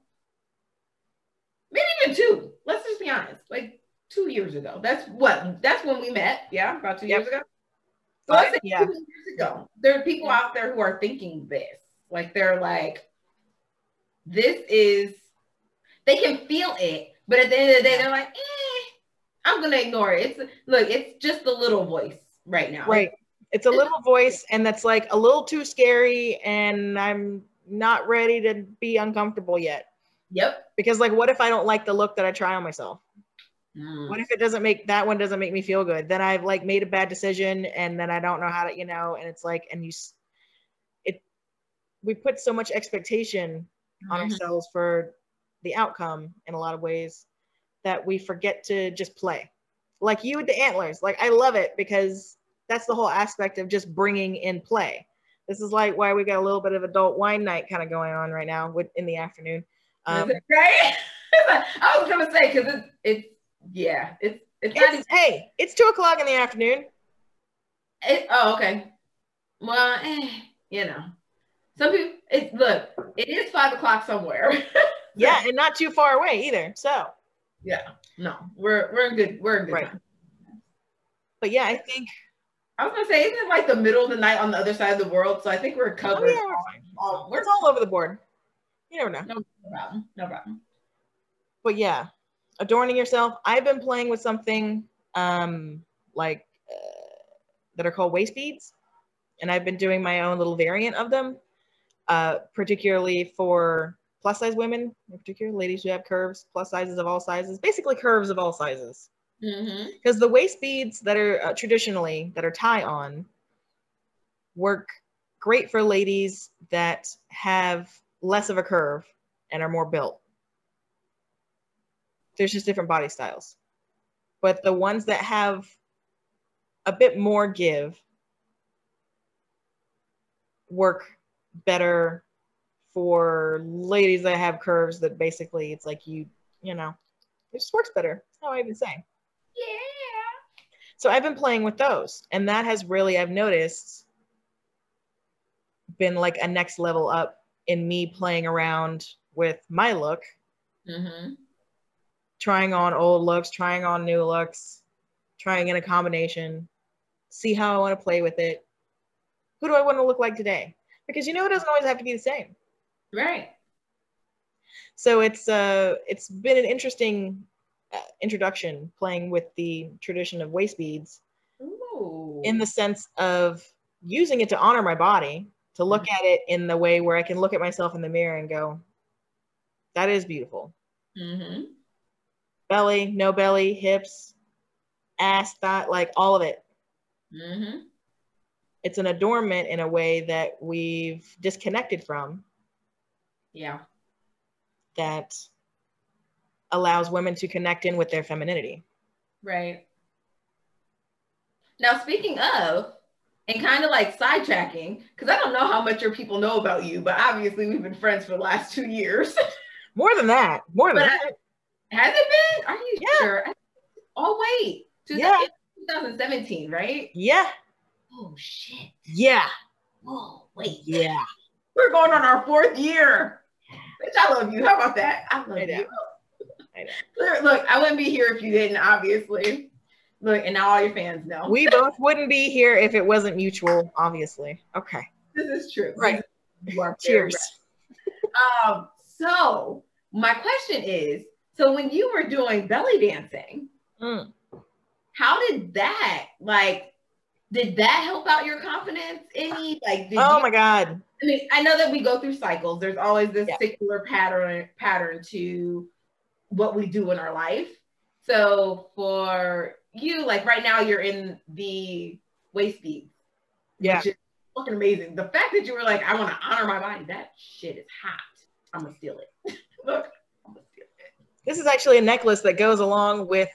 [SPEAKER 2] Maybe even two. Let's just be honest. Like two years ago. That's what that's when we met. Yeah, about two
[SPEAKER 1] Yep.
[SPEAKER 2] years ago. So let's say
[SPEAKER 1] Yeah.
[SPEAKER 2] two years ago. There are people out there who are thinking this. Like they're like, this is they can feel it, but at the end of the day, they're like, eh, I'm gonna ignore it. It's look, it's just a little voice right now.
[SPEAKER 1] Right. It's a little voice and that's like a little too scary and I'm not ready to be uncomfortable yet.
[SPEAKER 2] Yep.
[SPEAKER 1] Because like what if I don't like the look that I try on myself?
[SPEAKER 2] Mm.
[SPEAKER 1] What if it doesn't make that one doesn't make me feel good? Then I've like made a bad decision and then I don't know how to, you know, and it's like and you s- it we put so much expectation on
[SPEAKER 2] Mhm.
[SPEAKER 1] ourselves for the outcome in a lot of ways that we forget to just play. Like you with the antlers. Like I love it because that's the whole aspect of just bringing in play. This is like why we got a little bit of adult wine night kind of going on right now with in the afternoon. Um,
[SPEAKER 2] right? I was gonna say because it's it's yeah it's it's
[SPEAKER 1] it's, hey, it's two o'clock in the afternoon.
[SPEAKER 2] It, oh, okay. Well, eh, you know, some people. It look, it is five o'clock somewhere.
[SPEAKER 1] Yeah, and not too far away either. So,
[SPEAKER 2] yeah. No, we're we're in good. We're in good.
[SPEAKER 1] Right.
[SPEAKER 2] time.
[SPEAKER 1] but yeah, I think
[SPEAKER 2] I was gonna say, isn't it like the middle of the night on the other side of the world? So I think we're
[SPEAKER 1] oh,
[SPEAKER 2] covered.
[SPEAKER 1] yeah, we're fine.
[SPEAKER 2] all, we're
[SPEAKER 1] It's all over the board. You never know.
[SPEAKER 2] no problem. No problem.
[SPEAKER 1] but yeah, adorning yourself. I've been playing with something um, like uh, that are called waist beads, and I've been doing my own little variant of them, uh, particularly for plus size women, in particular ladies who have curves, plus sizes of all sizes, basically curves of all sizes.
[SPEAKER 2] Mm-hmm.
[SPEAKER 1] Because the waist beads that are uh, traditionally that are tie on work great for ladies that have less of a curve and are more built. There's just different body styles. But the ones that have a bit more give work better for ladies that have curves that basically it's like you, you know, it just works better. That's how I even say.
[SPEAKER 2] Yeah.
[SPEAKER 1] So I've been playing with those, and that has really, I've noticed, been like a next level up in me playing around with my look,
[SPEAKER 2] Mm-hmm.
[SPEAKER 1] Trying on old looks, trying on new looks, trying in a combination, see how I want to play with it. Who do I want to look like today? Because you know it doesn't always have to be the same.
[SPEAKER 2] Right.
[SPEAKER 1] So it's uh it's been an interesting uh, introduction playing with the tradition of waist beads
[SPEAKER 2] Ooh.
[SPEAKER 1] in the sense of using it to honor my body, to look at it in the way where I can look at myself in the mirror and go, that is beautiful.
[SPEAKER 2] Mm-hmm.
[SPEAKER 1] Belly, no belly, hips, ass, thigh, like all of it.
[SPEAKER 2] Mm-hmm.
[SPEAKER 1] It's an adornment in a way that we've disconnected from
[SPEAKER 2] Yeah.
[SPEAKER 1] that allows women to connect in with their femininity.
[SPEAKER 2] Right. Now, speaking of, and kind of like sidetracking, because I don't know how much your people know about you, but obviously we've been friends for the last two years.
[SPEAKER 1] More than that. More than
[SPEAKER 2] But
[SPEAKER 1] that.
[SPEAKER 2] Has it been? Are you
[SPEAKER 1] Yeah.
[SPEAKER 2] sure? Oh, wait.
[SPEAKER 1] Yeah.
[SPEAKER 2] 2017, right?
[SPEAKER 1] Yeah.
[SPEAKER 2] Oh, shit.
[SPEAKER 1] Yeah.
[SPEAKER 2] Oh, wait.
[SPEAKER 1] Yeah.
[SPEAKER 2] We're going on our fourth year. Bitch, I love you. How about that? I love
[SPEAKER 1] I
[SPEAKER 2] you.
[SPEAKER 1] I.
[SPEAKER 2] Look, I wouldn't be here if you didn't, obviously. Look, and now all your fans know.
[SPEAKER 1] We both wouldn't be here if it wasn't mutual, obviously. Okay.
[SPEAKER 2] this is true.
[SPEAKER 1] Right.
[SPEAKER 2] You are
[SPEAKER 1] Cheers.
[SPEAKER 2] Um, so my question is, so when you were doing belly dancing,
[SPEAKER 1] Mm.
[SPEAKER 2] how did that like did that help out your confidence any? Like did
[SPEAKER 1] Oh
[SPEAKER 2] you,
[SPEAKER 1] my God.
[SPEAKER 2] I mean, I know that we go through cycles. There's always this
[SPEAKER 1] Yeah.
[SPEAKER 2] secular pattern pattern to what we do in our life. So for you, like right now, you're in the waist beads,
[SPEAKER 1] Yeah.
[SPEAKER 2] which is fucking amazing. The fact that you were like, I want to honor my body, that shit is hot. I'm gonna steal it. Look, I'm gonna steal it.
[SPEAKER 1] This is actually a necklace that goes along with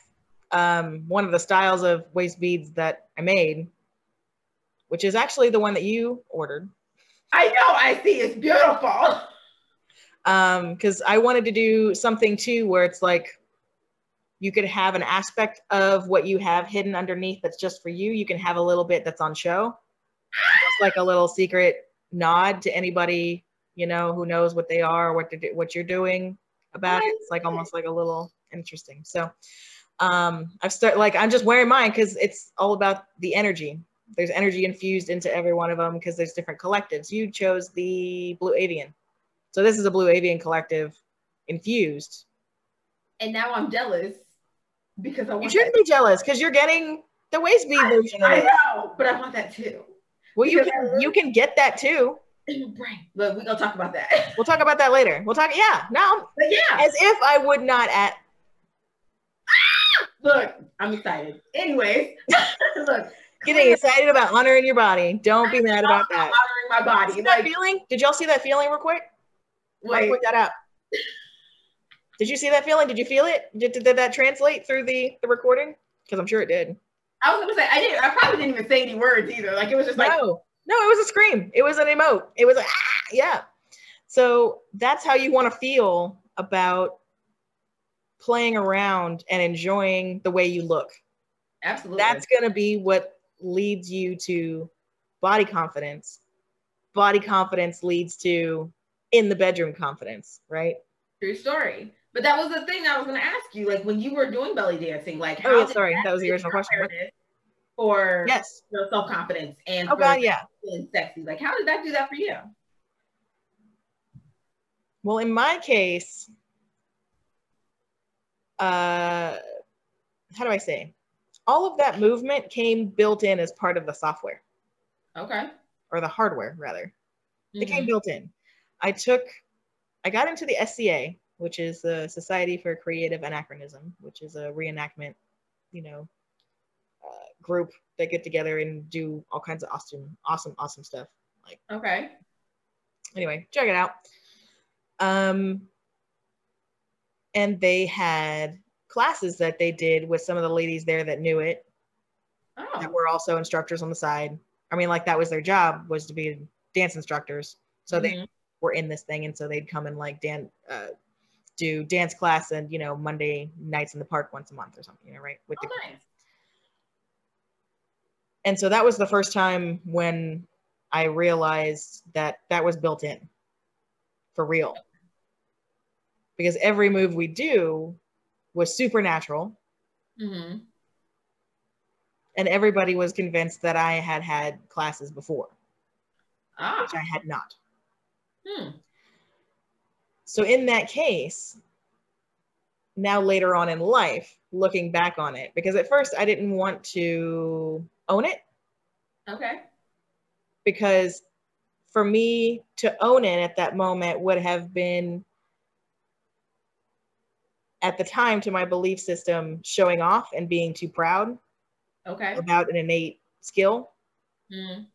[SPEAKER 1] um, one of the styles of waist beads that I made, which is actually the one that you ordered.
[SPEAKER 2] I know, I see, it's beautiful.
[SPEAKER 1] because I wanted to do something too where it's like you could have an aspect of what you have hidden underneath that's just for you. You can have a little bit that's on show, It's like a little secret nod to anybody you know who knows what they are, what do, what you're doing about it. It's like almost like a little interesting. So um, I've started like I'm just wearing mine because it's all about the energy. There's energy infused into every one of them because there's different collectives. You chose the Blue Avian. So this is a Blue Avian collective infused.
[SPEAKER 2] And now I'm jealous because I want.
[SPEAKER 1] You shouldn't
[SPEAKER 2] that.
[SPEAKER 1] be jealous because you're getting the waist bead version
[SPEAKER 2] I
[SPEAKER 1] it.
[SPEAKER 2] know, but I want that too.
[SPEAKER 1] Well, you
[SPEAKER 2] because I
[SPEAKER 1] can you can get that too.
[SPEAKER 2] In my brain. Look, we're gonna talk about that.
[SPEAKER 1] We'll talk about that later. We'll talk. Yeah, now
[SPEAKER 2] But yeah,
[SPEAKER 1] as if I would not at. Ah!
[SPEAKER 2] look, I'm excited. Anyways, look,
[SPEAKER 1] Getting excited about honoring your body. Don't be mad about that.
[SPEAKER 2] honoring my body.
[SPEAKER 1] See that
[SPEAKER 2] Like,
[SPEAKER 1] feeling? Did y'all see that feeling real quick?
[SPEAKER 2] Wait,
[SPEAKER 1] point that out. Did you see that feeling? Did you feel it? Did, did that translate through the, the recording? Because I'm sure it did.
[SPEAKER 2] I was gonna say I didn't. I probably didn't even say any words either. Like it was just like
[SPEAKER 1] no, no, it was a scream. It was an emote. It was a ah, yeah. So that's how you want to feel about playing around and enjoying the way you look.
[SPEAKER 2] absolutely.
[SPEAKER 1] That's going to be what leads you to body confidence. Body confidence leads to in the bedroom confidence, right?
[SPEAKER 2] true story. But that was the thing I was gonna ask you. Like when you were doing belly dancing, like
[SPEAKER 1] Oh, sorry, that was the original question.
[SPEAKER 2] For
[SPEAKER 1] Yes.
[SPEAKER 2] your self confidence and
[SPEAKER 1] Oh
[SPEAKER 2] for
[SPEAKER 1] God, yeah.
[SPEAKER 2] sexy. Like how did that do that for you?
[SPEAKER 1] Well, in my case, uh, how do I say? All of that movement came built in as part of the software
[SPEAKER 2] Okay.
[SPEAKER 1] or the hardware, rather. It came
[SPEAKER 2] Mhm.
[SPEAKER 1] built in. I took, I got into the SCA, which is the Society for Creative Anachronism, which is a reenactment, you know, group that get together and do all kinds of awesome, awesome, awesome stuff. Like
[SPEAKER 2] Okay.
[SPEAKER 1] anyway, check it out. Um, and they had classes that they did with some of the ladies there that knew it,
[SPEAKER 2] oh.
[SPEAKER 1] that were also instructors on the side. I mean, like that was their job was to be dance instructors. So they
[SPEAKER 2] Mhm.
[SPEAKER 1] were in this thing, and so they'd come and like dan- uh, do dance class and you know Monday nights in the park once a month or something, you know, right? With the
[SPEAKER 2] Oh, nice.
[SPEAKER 1] And so that was the first time when I realized that that was built in for real. Because every move we do was supernatural,
[SPEAKER 2] Mhm.
[SPEAKER 1] and everybody was convinced that I had had classes before,
[SPEAKER 2] Ah.
[SPEAKER 1] which I had not.
[SPEAKER 2] Hmm.
[SPEAKER 1] So, in that case, now later on in life, looking back on it, because at first I didn't want to own it
[SPEAKER 2] Okay.
[SPEAKER 1] because for me to own it at that moment would have been at the time to my belief system showing off and being too proud
[SPEAKER 2] Okay.
[SPEAKER 1] about an innate skill
[SPEAKER 2] Mm.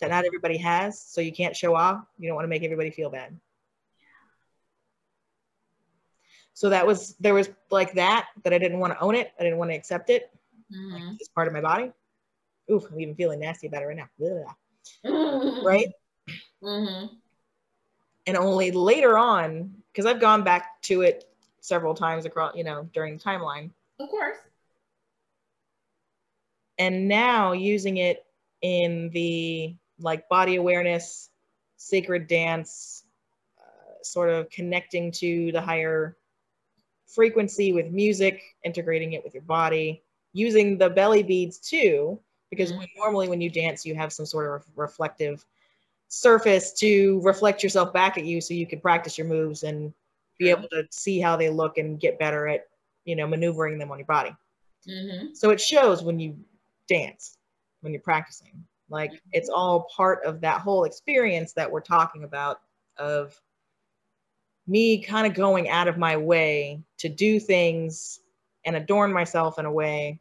[SPEAKER 1] that not everybody has so you can't show off you don't want to make everybody feel bad so that was there was like that that i didn't want to own it i didn't want to accept it
[SPEAKER 2] Mhm.
[SPEAKER 1] it's part of my body oof, I'm even feeling nasty about it right now. Right?
[SPEAKER 2] Mm-hmm.
[SPEAKER 1] And only later on, because I've gone back to it several times across, you know, during the timeline.
[SPEAKER 2] Of course.
[SPEAKER 1] And now using it in the like body awareness, sacred dance, uh, sort of connecting to the higher frequency with music, integrating it with your body, using the belly beads too, because
[SPEAKER 2] Mhm.
[SPEAKER 1] when, normally when you dance, you have some sort of reflective surface to reflect yourself back at you so you can practice your moves and be able to see how they look and get better at, you know, maneuvering them on your body.
[SPEAKER 2] Mm-hmm.
[SPEAKER 1] So it shows when you dance, when you're practicing. Like it's all part of that whole experience that we're talking about of me kind of going out of my way to do things and adorn myself in a way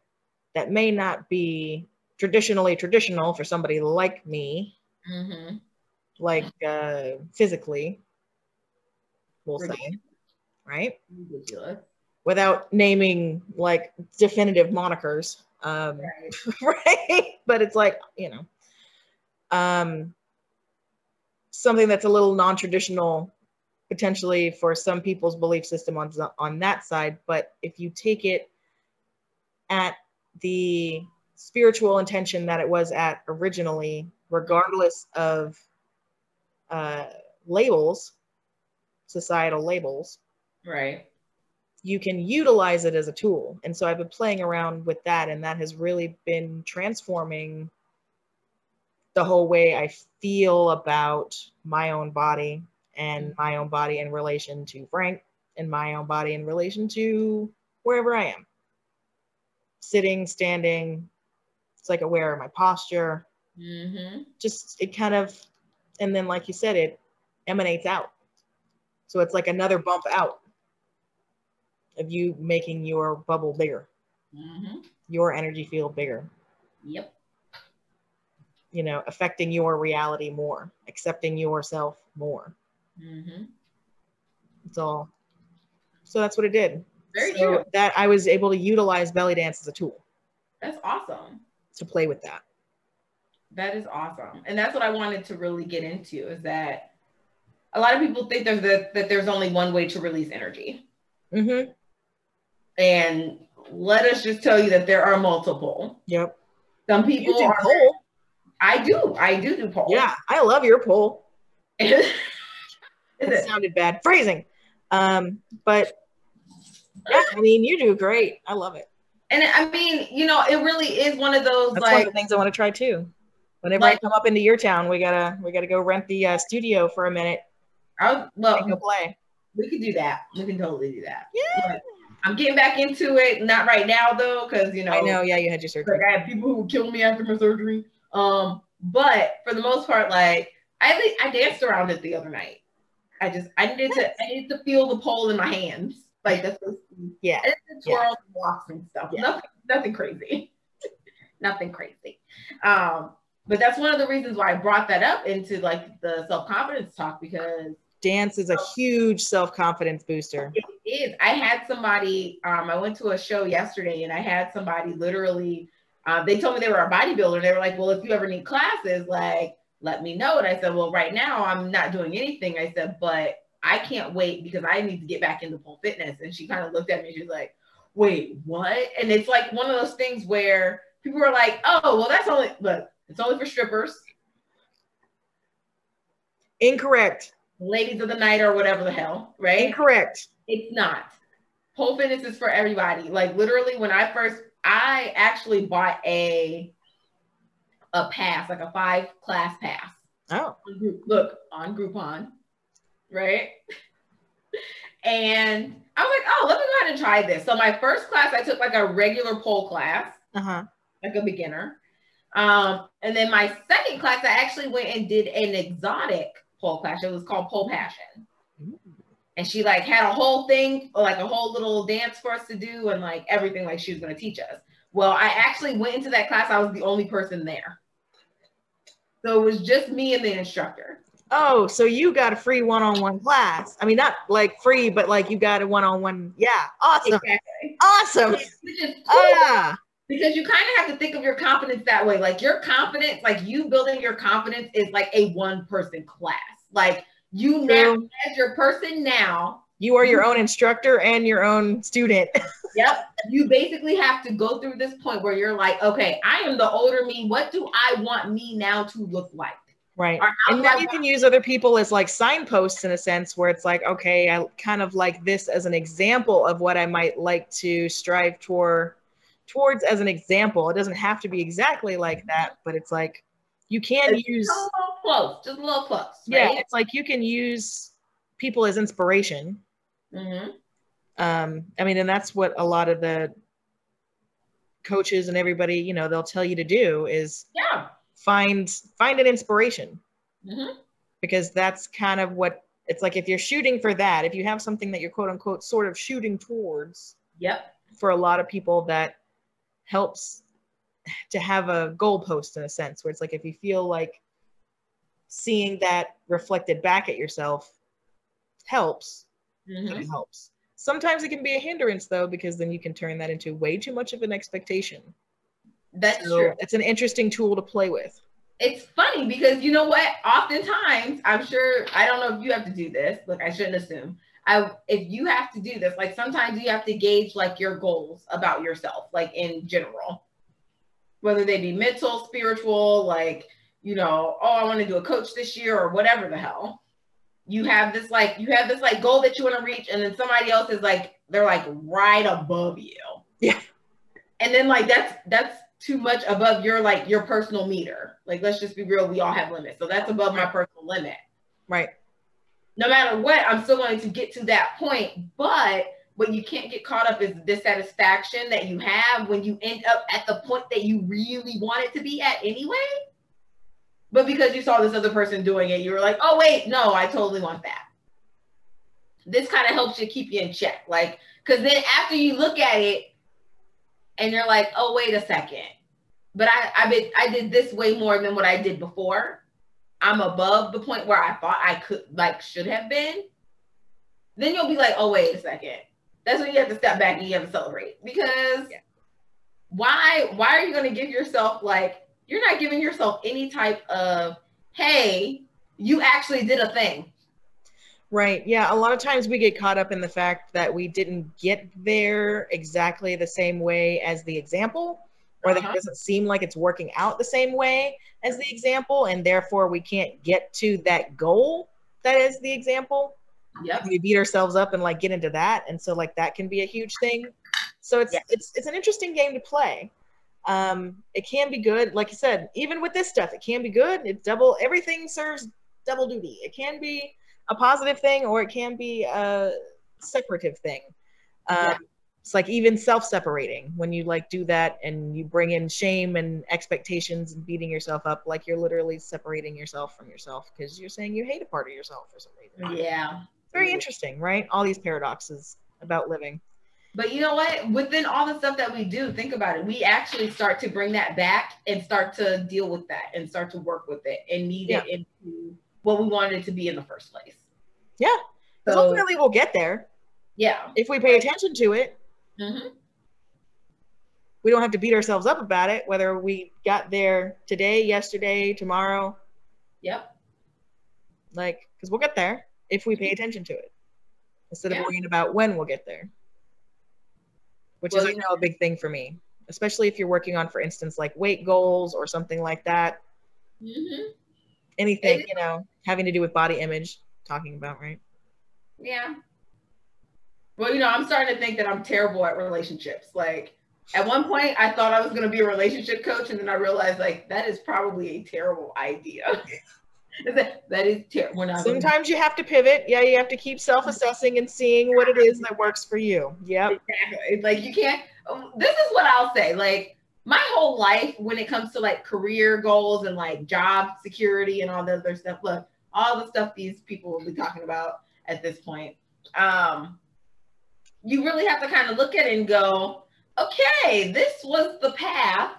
[SPEAKER 1] that may not be traditionally traditional for somebody like me,
[SPEAKER 2] Mm-hmm.
[SPEAKER 1] like uh, physically, we'll say, right?
[SPEAKER 2] Ridiculous.
[SPEAKER 1] Without naming like definitive monikers. Um,
[SPEAKER 2] Right.
[SPEAKER 1] right but it's like you know um something that's a little non-traditional potentially for some people's belief system on on that side but if you take it at the spiritual intention that it was at originally regardless of uh labels societal labels
[SPEAKER 2] Right.
[SPEAKER 1] you can utilize it as a tool. And so I've been playing around with that, and that has really been transforming the whole way I feel about my own body and my own body in relation to Frank and my own body in relation to wherever I am. Sitting, standing, it's like aware of my posture.
[SPEAKER 2] Mm-hmm.
[SPEAKER 1] Just it kind of, and then like you said, it emanates out. So it's like another bump out of you making your bubble bigger,
[SPEAKER 2] Mm-hmm.
[SPEAKER 1] your energy field bigger,
[SPEAKER 2] Yep.
[SPEAKER 1] you know, affecting your reality more, accepting yourself more.
[SPEAKER 2] Mm-hmm.
[SPEAKER 1] It's all. So that's what it did.
[SPEAKER 2] Very
[SPEAKER 1] so
[SPEAKER 2] true.
[SPEAKER 1] that I was able to utilize belly dance as a tool
[SPEAKER 2] That's awesome.
[SPEAKER 1] To play with that.
[SPEAKER 2] That is awesome. And that's what I wanted to really get into is that a lot of people think there's that, that there's only one way to release energy.
[SPEAKER 1] Mm-hmm.
[SPEAKER 2] And let us just tell you that there are multiple.
[SPEAKER 1] Yep.
[SPEAKER 2] Some people
[SPEAKER 1] do
[SPEAKER 2] are
[SPEAKER 1] pole.
[SPEAKER 2] I do. I do do pole.
[SPEAKER 1] Yeah, I love your pole. It
[SPEAKER 2] it?
[SPEAKER 1] sounded bad phrasing. Um, but yeah, I mean, you do great. I love it.
[SPEAKER 2] And I mean, you know, it really is one of those
[SPEAKER 1] That's one
[SPEAKER 2] like
[SPEAKER 1] of the things I want to try too. Whenever I come up into your town, we gotta we gotta go rent the uh, studio for a minute
[SPEAKER 2] I, well,
[SPEAKER 1] go play.
[SPEAKER 2] we could do that. We can totally do that.
[SPEAKER 1] Yeah,
[SPEAKER 2] But I'm getting back into it. Not right now though, because you know,
[SPEAKER 1] I know. Yeah, you had your surgery.
[SPEAKER 2] like I had people who killed me after my surgery. Um, but for the most part, like I I danced around it the other night. I just I needed to I needed to feel the pole in my hands. Like that's the
[SPEAKER 1] Yeah,
[SPEAKER 2] and the
[SPEAKER 1] Yeah.
[SPEAKER 2] twirls and stuff.
[SPEAKER 1] Yeah.
[SPEAKER 2] Nothing nothing crazy. nothing crazy. Um, but that's one of the reasons why I brought that up into like the self-confidence talk because
[SPEAKER 1] dance is a huge self confidence booster.
[SPEAKER 2] It is. I had somebody, um, I went to a show yesterday and I had somebody literally, uh, they told me they were a bodybuilder. They were like, well, if you ever need classes, like, let me know. And I said, well, right now I'm not doing anything. I said, but I can't wait because I need to get back into pole fitness. And she kind of looked at me. She was like, wait, what? And it's like one of those things where people are like, oh, well, that's only, but it's only for strippers,
[SPEAKER 1] Incorrect.
[SPEAKER 2] ladies of the night, or whatever the hell, right?
[SPEAKER 1] Incorrect.
[SPEAKER 2] It's not. Pole fitness is for everybody. Like literally, when I first, I actually bought a a pass, like a five class pass.
[SPEAKER 1] Oh,
[SPEAKER 2] look on Groupon, right? and I was like, oh, let me go ahead and try this. So my first class, I took like a regular pole class,
[SPEAKER 1] uh huh.
[SPEAKER 2] like a beginner. Um, and then my second class, I actually went and did an exotic pole class. It was called Pole Passion and she like had a whole thing like a whole little dance for us to do and like everything like she was going to teach us well i actually went into that class i was the only person there so it was just me and the instructor
[SPEAKER 1] Oh, so you got a free one on one class. I mean, not like free, but like you got a one on one. Yeah. Awesome.
[SPEAKER 2] exactly
[SPEAKER 1] Awesome.
[SPEAKER 2] which is cool.
[SPEAKER 1] Ah,
[SPEAKER 2] Because you kind of have to think of your confidence that way. Like your confidence, like you building your confidence is like a one person class. Like you now as your person now.
[SPEAKER 1] You are your own instructor and your own student.
[SPEAKER 2] yep. You basically have to go through this point where you're like, okay, I am the older me. What do I want me now to look like?
[SPEAKER 1] Right. And then you can use other people as like signposts in a sense where it's like, okay, I kind of like this as an example of what I might like to strive toward towards as an example. It doesn't have to be exactly like that, but it's like you can
[SPEAKER 2] it's
[SPEAKER 1] use
[SPEAKER 2] a little close, just a little close. Right?
[SPEAKER 1] Yeah, it's like you can use people as inspiration.
[SPEAKER 2] Mm-hmm.
[SPEAKER 1] Um, I mean, and that's what a lot of the coaches and everybody, you know, they'll tell you to do is
[SPEAKER 2] yeah
[SPEAKER 1] find find an inspiration.
[SPEAKER 2] Mm-hmm.
[SPEAKER 1] because that's kind of what it's like if you're shooting for that if you have something that you're quote unquote sort of shooting towards
[SPEAKER 2] yep.
[SPEAKER 1] for a lot of people that helps to have a goalpost in a sense where it's like if you feel like seeing that reflected back at yourself helps.
[SPEAKER 2] Mm-hmm.
[SPEAKER 1] it helps. Sometimes it can be a hindrance though because then you can turn that into way too much of an expectation
[SPEAKER 2] that's
[SPEAKER 1] so
[SPEAKER 2] true.
[SPEAKER 1] It's an interesting tool to play with.
[SPEAKER 2] It's funny because you know what? Oftentimes, I'm sure I don't know if you have to do this. Look, I shouldn't assume. I if you have to do this, like sometimes you have to gauge like your goals about yourself, like in general, whether they be mental, spiritual, like you know, oh, I want to do a coach this year or whatever the hell. You have this like you have this like goal that you want to reach, and then somebody else is like they're like right above you.
[SPEAKER 1] Yeah.
[SPEAKER 2] And then like that's that's too much above your like your personal meter. Like let's just be real, we all have limits. So that's above my personal limit.
[SPEAKER 1] Right.
[SPEAKER 2] No matter what, I'm still going to get to that point. But what you can't get caught up is the dissatisfaction that you have when you end up at the point that you really wanted to be at anyway. But because you saw this other person doing it, you were like, oh wait, no, I totally want that. This kind of helps you keep you in check. Like, because then after you look at it and you're like, oh, wait a second. But I I been I did this way more than what I did before. I'm above the point where I thought I could like should have been. Then you'll be like, oh, wait a second. That's when you have to step back and you have to celebrate. Because yeah. why why are you gonna give yourself like you're not giving yourself any type of hey, you actually did a thing.
[SPEAKER 1] Right. Yeah. A lot of times we get caught up in the fact that we didn't get there exactly the same way as the example, or uh-huh. that it uh-huh. doesn't seem like it's working out the same way as the example, and therefore we can't get to that goal that is the example.
[SPEAKER 2] Yep.
[SPEAKER 1] We beat ourselves up and like get into that, and so like that can be a huge thing. So it's it's it's an interesting game to play. Um, it can be good, like you said. Even with this stuff, it can be good. It's double. Everything serves double duty. It can be a positive thing or it can be a separative thing. Um, yeah. It's like even self-separating when you like do that and you bring in shame and expectations and beating yourself up, like you're literally separating yourself from yourself because you're saying you hate a part of yourself for some reason.
[SPEAKER 2] Yeah.
[SPEAKER 1] It's very interesting, right? All these paradoxes about living.
[SPEAKER 2] But you know what? Within all the stuff that we do, think about it. We actually start to bring that back and start to deal with that and start to work with it and need yeah. it into what we wanted it to be in the first place.
[SPEAKER 1] Yeah. So, ultimately we'll get there.
[SPEAKER 2] Yeah.
[SPEAKER 1] If we pay attention to it.
[SPEAKER 2] Mm-hmm.
[SPEAKER 1] We don't have to beat ourselves up about it, whether we got there today, yesterday, tomorrow.
[SPEAKER 2] Yep.
[SPEAKER 1] Like, because we'll get there if we pay attention to it instead yeah. of worrying about when we'll get there, which well, is, you know, a big thing for me, especially if you're working on, for instance, like weight goals or something like that.
[SPEAKER 2] Mm-hmm.
[SPEAKER 1] Anything, you know, having to do with body image talking about, right?
[SPEAKER 2] Yeah. Well, you know, I'm starting to think that I'm terrible at relationships. Like at one point I thought I was going to be a relationship coach and then I realized like that is probably a terrible idea. that, that is terrible.
[SPEAKER 1] Sometimes you have to pivot. Yeah, you have to keep self-assessing and seeing what it is that works for you. Yep.
[SPEAKER 2] Exactly. Like you can't um, this is what I'll say. Like my whole life when it comes to like career goals and like job security and all the other stuff. Look, all the stuff these people will be talking about at this point. Um, you really have to kind of look at it and go, okay, this was the path.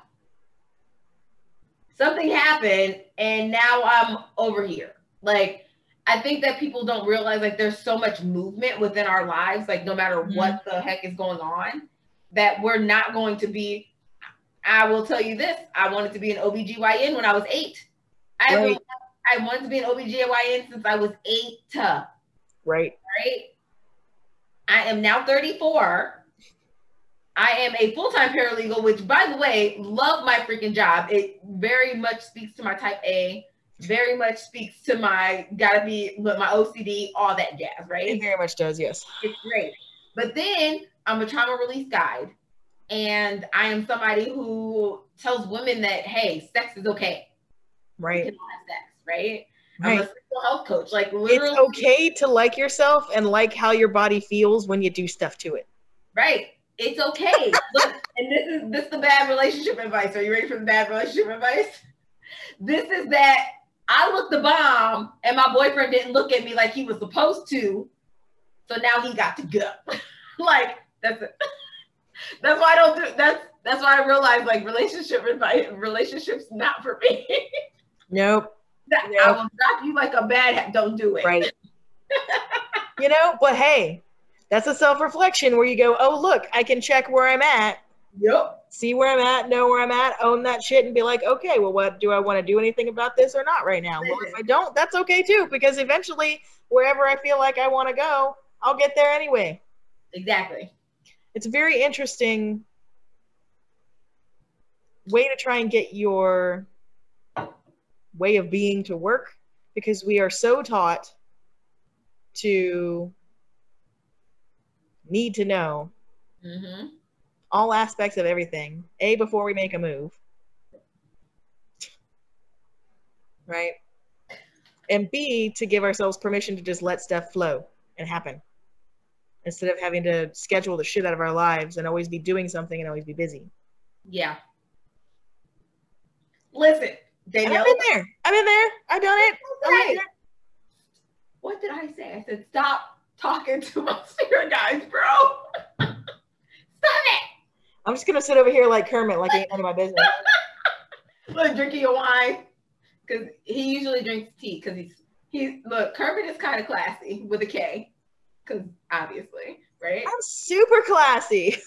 [SPEAKER 2] Something happened, and now I'm over here. Like, I think that people don't realize like there's so much movement within our lives, like no matter mm-hmm. what the heck is going on, that we're not going to be I will tell you this I wanted to be an OBGYN when I was eight. I,
[SPEAKER 1] Right.
[SPEAKER 2] I wanted to be an OBGYN since I was eight. Right?
[SPEAKER 1] Right.
[SPEAKER 2] I am now 34. I am a full time paralegal, which, by the way, love my freaking job. It very much speaks to my type A, very much speaks to my gotta be with my OCD, all that jazz, right?
[SPEAKER 1] It very much does, yes.
[SPEAKER 2] It's great. But then I'm a trauma release guide. And I am somebody who tells women that, hey, sex is okay. You
[SPEAKER 1] Right.
[SPEAKER 2] can have sex, right? I'm a sexual health coach. Like literally,
[SPEAKER 1] It's okay to like yourself and like how your body feels when you do stuff to it.
[SPEAKER 2] right. It's okay. Look, and this is this is the bad relationship advice. Are you ready for the bad relationship advice? This is that I looked the bomb and my boyfriend didn't look at me like he was supposed to. So now he got to go. like that's it. That's why I don't do that's that's why I realized like relationship advice relationships not for me.
[SPEAKER 1] Nope.
[SPEAKER 2] That- I will drop you like a bad don't do it.
[SPEAKER 1] Right. you know, but hey, that's a self reflection where you go, oh, look, I can check where I'm at,
[SPEAKER 2] Yep.
[SPEAKER 1] see where I'm at, know where I'm at, own that shit, and be like, okay, well, what do I want to do anything about this or not right now? Well, if I don't, that's okay too, because eventually, wherever I feel like I want to go, I'll get there anyway.
[SPEAKER 2] Exactly.
[SPEAKER 1] It's a very interesting way to try and get your way of being to work because we are so taught to need to know
[SPEAKER 2] Mm-hmm.
[SPEAKER 1] all aspects of everything a before we make a move. Right? And b to give ourselves permission to just let stuff flow and happen instead of having to schedule the shit out of our lives and always be doing something and always be busy
[SPEAKER 2] Yeah. Listen, Danielle.
[SPEAKER 1] i've been there i've been there i've done it I
[SPEAKER 2] Right.
[SPEAKER 1] lived it.
[SPEAKER 2] What did I say? I said, stop talking to my spirit guys, bro. Stop it.
[SPEAKER 1] i'm just gonna sit over here like kermit like ain't none of my business
[SPEAKER 2] Look, drinking your wine. Because he usually drinks tea because he's, he's, look, Kermit is kind of classy with a K. Because obviously, right?
[SPEAKER 1] i'm super classy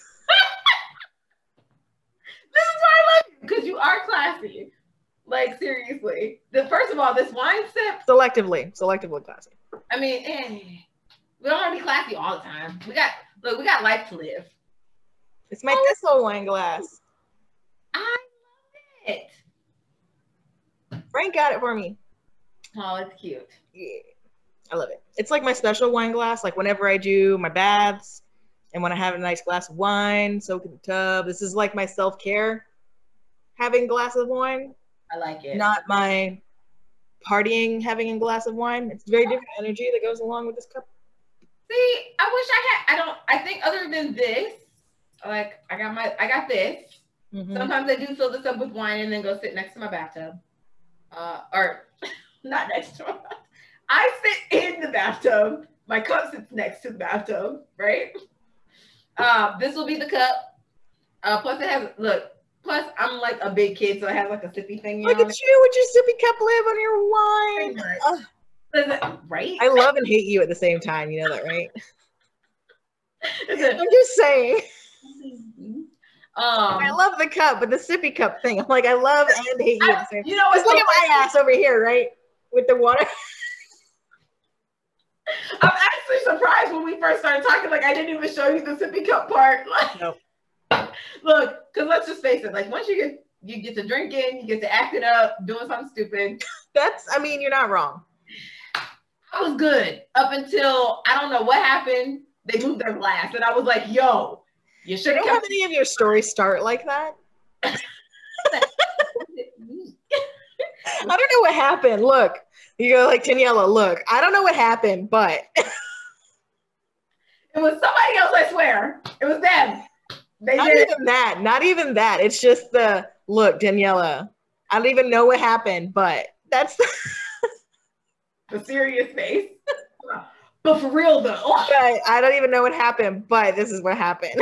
[SPEAKER 2] This is why I love you. Because you are classy. Like, seriously. The, first of all, this wine sip,
[SPEAKER 1] selectively selectively classy
[SPEAKER 2] I mean, eh, we don't want to be classy all the time. We got, look, we got life to live.
[SPEAKER 1] it's my thistle wine glass
[SPEAKER 2] I love it.
[SPEAKER 1] frank got it for me
[SPEAKER 2] Oh, it's cute.
[SPEAKER 1] Yeah, I love it. It's like my special wine glass. Like whenever I do my baths and when I have a nice glass of wine, soak in the tub. This is like my self care, having a glass of wine,
[SPEAKER 2] I like it.
[SPEAKER 1] not my partying having a glass of wine. It's very different energy that goes along with this cup.
[SPEAKER 2] See, I wish I had. I don't. I think other than this, like I got my, I got this.
[SPEAKER 1] Mhm.
[SPEAKER 2] Sometimes I do fill this up with wine and then go sit next to my bathtub, uh, or not next to my. Bathtub. I sit in the bathtub. My cup sits next to the bathtub, right? Uh, this will be the cup. Uh, plus it has look. Plus I'm like a big kid, so I have like a sippy thing.
[SPEAKER 1] Look
[SPEAKER 2] on
[SPEAKER 1] at you with your sippy cup lid on your wine.
[SPEAKER 2] Right?
[SPEAKER 1] I love and hate you at the same time. You know that, right? I'm just saying.
[SPEAKER 2] Um,
[SPEAKER 1] I love the cup, but the sippy cup thing. I'm like, I love and hate you at the same
[SPEAKER 2] you know what's
[SPEAKER 1] Just look
[SPEAKER 2] so
[SPEAKER 1] at my ass over here, right? With the water.
[SPEAKER 2] I'm actually surprised when we first started talking. Like I didn't even show you the sippy cup part. Like,
[SPEAKER 1] Nope.
[SPEAKER 2] look, because let's just face it. Like once you get you get to drinking, you get to acting up, doing something stupid.
[SPEAKER 1] That's, I mean, you're not wrong.
[SPEAKER 2] I was good up until I don't know what happened. They moved their glass, and I was like, "Yo, you should
[SPEAKER 1] You
[SPEAKER 2] have
[SPEAKER 1] know how many of your stories start like that? I don't know what happened. Look, you go like Daniela. Look, I don't know what happened, but
[SPEAKER 2] It was somebody else. I swear, it was them. They
[SPEAKER 1] not
[SPEAKER 2] did
[SPEAKER 1] even that. Not even that. It's just the look, Daniela. I don't even know what happened, but that's.
[SPEAKER 2] the serious face. but for real though,
[SPEAKER 1] But I don't even know what happened, but this is what happened.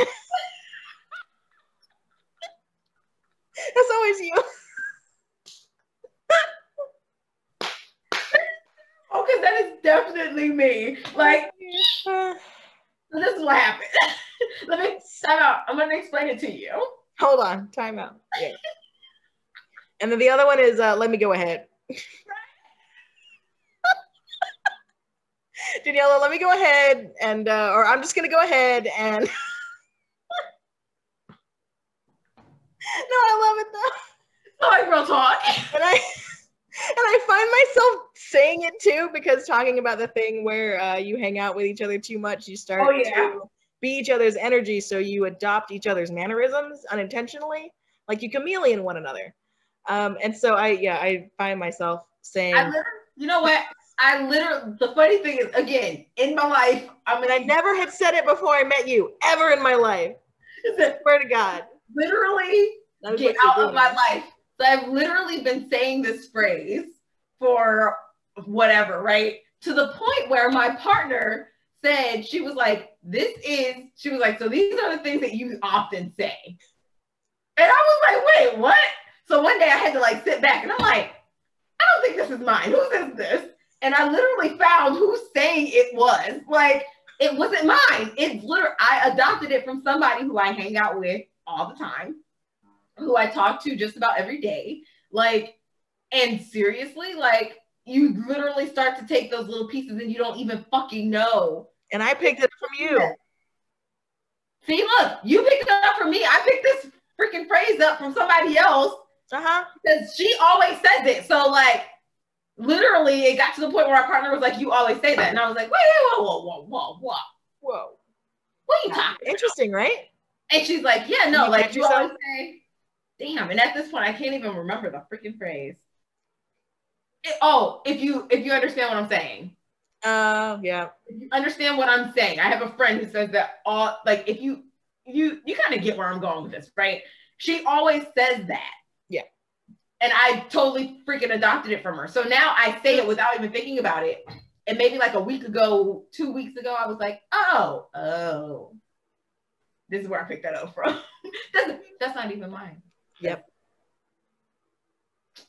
[SPEAKER 1] that's always you.
[SPEAKER 2] Oh, because that is definitely me. Like this is what happened. Let me time out. I'm gonna explain it to you.
[SPEAKER 1] Hold on, time out. Yeah. and then the other one is uh, let me go ahead. Daniela, let me go ahead and, uh, or I'm just gonna go ahead and. no, I love it though.
[SPEAKER 2] So like real talk.
[SPEAKER 1] And I, I find myself saying it too because talking about the thing where uh, you hang out with each other too much, you start
[SPEAKER 2] Oh, yeah.
[SPEAKER 1] to be each other's energy, so you adopt each other's mannerisms unintentionally, like you chameleon one another. Um, and so I, yeah, I find myself saying,
[SPEAKER 2] I you know what? I literally, the funny thing is, again, in my life, I
[SPEAKER 1] mean, I never had said it before I met you, ever in my life. Swear to God.
[SPEAKER 2] literally get out of my life. So I've literally been saying this phrase for whatever, right? To the point where my partner said, she was like, this is, she was like, so these are the things that you often say. And I was like, wait, what? So one day I had to like sit back and I'm like, I don't think this is mine. Whose is this? And I literally found who's saying it was. Like, it wasn't mine. It's literally, I adopted it from somebody who I hang out with all the time, who I talk to just about every day. Like, and seriously, like, you literally start to take those little pieces and you don't even fucking know.
[SPEAKER 1] And I picked it from you.
[SPEAKER 2] See, look, you picked it up from me. I picked this freaking phrase up from somebody else
[SPEAKER 1] Uh-huh.
[SPEAKER 2] because she always says it. So like literally it got to the point where our partner was like, you always say that. And I was like, wait, whoa, whoa, whoa, whoa, whoa.
[SPEAKER 1] Whoa.
[SPEAKER 2] What are you talking about?
[SPEAKER 1] Interesting, right?
[SPEAKER 2] And she's like, yeah, no,
[SPEAKER 1] You
[SPEAKER 2] like you
[SPEAKER 1] yourself?
[SPEAKER 2] always say, damn. And at this point, I can't even remember the freaking phrase. It- oh, if you if you understand what I'm saying.
[SPEAKER 1] Uh, yeah.
[SPEAKER 2] If you understand what I'm saying. I have a friend who says that all like if you you you kind of get where I'm going with this, right? She always says that.
[SPEAKER 1] Yeah.
[SPEAKER 2] And I totally freaking adopted it from her. So now I say it without even thinking about it. And maybe like a week ago, two weeks ago, I was like, oh, oh. This is where I picked that up from. that's, that's not even mine.
[SPEAKER 1] Yep.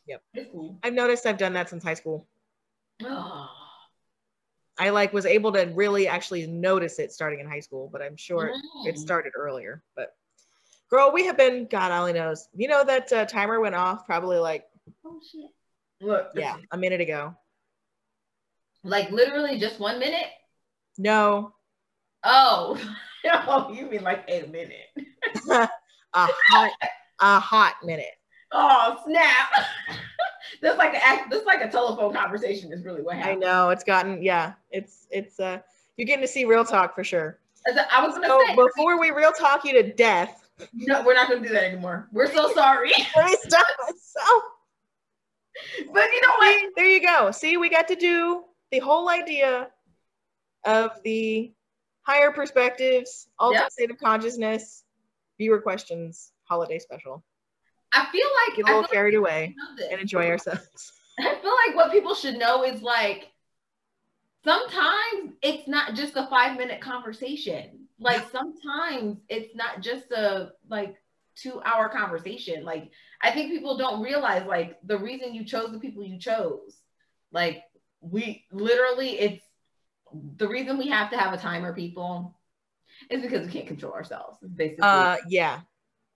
[SPEAKER 1] Yep.
[SPEAKER 2] Cool.
[SPEAKER 1] I've noticed I've done that since high school.
[SPEAKER 2] Oh.
[SPEAKER 1] I like was able to really actually notice it starting in high school, but I'm sure it
[SPEAKER 2] Mm.
[SPEAKER 1] started earlier. But girl, we have been God only knows. You know that uh, timer went off probably like
[SPEAKER 2] Oh shit. Look,
[SPEAKER 1] yeah a minute ago.
[SPEAKER 2] like literally just one minute.
[SPEAKER 1] No,
[SPEAKER 2] Oh, oh, you mean like a minute?
[SPEAKER 1] a hot a hot minute.
[SPEAKER 2] Oh snap! that's like a. That's like a telephone conversation. Is really what happened.
[SPEAKER 1] I know it's gotten yeah. It's it's uh you're getting to see real talk for sure.
[SPEAKER 2] I was gonna
[SPEAKER 1] So
[SPEAKER 2] say,
[SPEAKER 1] before we real talk you to death,
[SPEAKER 2] no, we're not gonna do that anymore. We're so sorry.
[SPEAKER 1] let me stop myself.
[SPEAKER 2] but you know what?
[SPEAKER 1] There you go. See, we got to do the whole idea of the higher perspectives, alternate
[SPEAKER 2] Yep.
[SPEAKER 1] state of consciousness, viewer questions, holiday special.
[SPEAKER 2] I feel like
[SPEAKER 1] Get a little carried away
[SPEAKER 2] like this.
[SPEAKER 1] and enjoy ourselves.
[SPEAKER 2] I feel like what people should know is like sometimes it's not just a five minute conversation. Like sometimes it's not just a like two hour conversation. Like I think people don't realize like the reason you chose the people you chose. Like we literally it's the reason we have to have a timer, people, is because we can't control ourselves. Basically
[SPEAKER 1] Uh, yeah.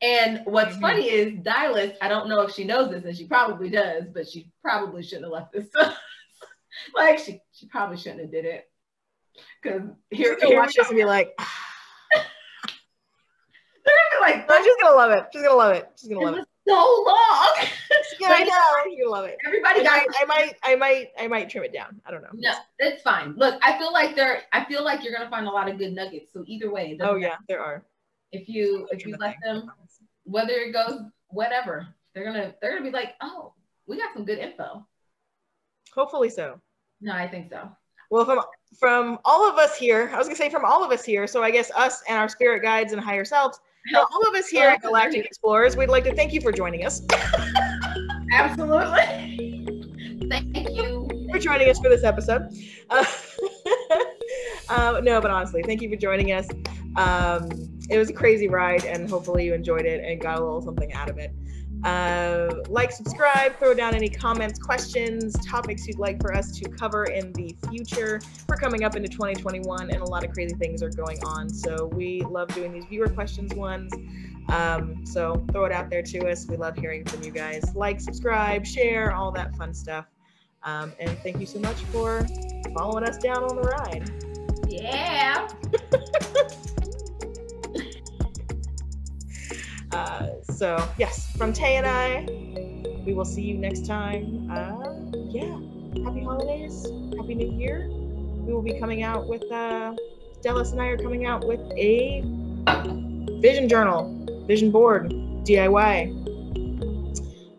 [SPEAKER 2] And what's
[SPEAKER 1] Mhm.
[SPEAKER 2] funny is Dallas, I don't know if she knows this, and she probably does, but she probably shouldn't have left this. like she, she probably shouldn't have did it. Because here,
[SPEAKER 1] She's gonna
[SPEAKER 2] here
[SPEAKER 1] watch this and be like,
[SPEAKER 2] they're gonna be like,
[SPEAKER 1] oh, she's gonna love it. She's gonna love it. She's gonna love it.
[SPEAKER 2] so long.
[SPEAKER 1] Yeah, I
[SPEAKER 2] you
[SPEAKER 1] know. Gonna love it. I
[SPEAKER 2] Everybody got
[SPEAKER 1] might, I might, I might, I might trim it down. I don't know.
[SPEAKER 2] no, it's fine. Look, I feel like they're, I feel like you're gonna find a lot of good nuggets. So either way,
[SPEAKER 1] Oh yeah,
[SPEAKER 2] matter.
[SPEAKER 1] there are.
[SPEAKER 2] if you if you let them, whether it goes whatever, they're gonna they're gonna be like, oh, we got some good info.
[SPEAKER 1] Hopefully so.
[SPEAKER 2] No, I think so.
[SPEAKER 1] Well, from from all of us here, I was gonna say from all of us here. So I guess us and our spirit guides and higher selves. From all of us here at Galactic Explorers, we'd like to thank you for joining us,
[SPEAKER 2] Absolutely. Thank you.
[SPEAKER 1] for joining us for this episode. Uh, um, no, but honestly, thank you for joining us. Um, it was a crazy ride, and hopefully you enjoyed it and got a little something out of it. Uh, like, subscribe, throw down any comments, questions, topics you'd like for us to cover in the future. We're coming up into 2021, and a lot of crazy things are going on. So we love doing these viewer questions ones. Um, so throw it out there to us. We love hearing from you guys. Like, subscribe, share, all that fun stuff. Um, and thank you so much for following us down on the ride.
[SPEAKER 2] Yeah.
[SPEAKER 1] uh, so yes, from Tay and I, we will see you next time. Uh, yeah, happy holidays, happy new year. We will be coming out with uh, Dallas and I are coming out with a vision journal, vision board, DIY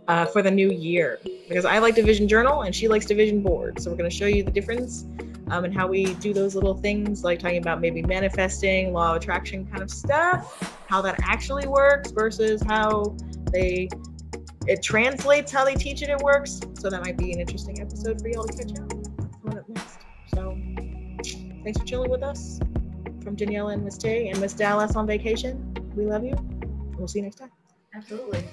[SPEAKER 1] uh, for the new year because I like to vision journal and she likes to vision board. So we're going to show you the difference um, and how we do those little things, like talking about maybe manifesting, law of attraction kind of stuff, how that actually works versus how they it translates how they teach it. It works. So that might be an interesting episode for y'all to catch out. Coming up next. So thanks for chilling with us from Daniela and Miss Tay and Miss Dallas on vacation. We love you. We'll see you next time.
[SPEAKER 2] Absolutely.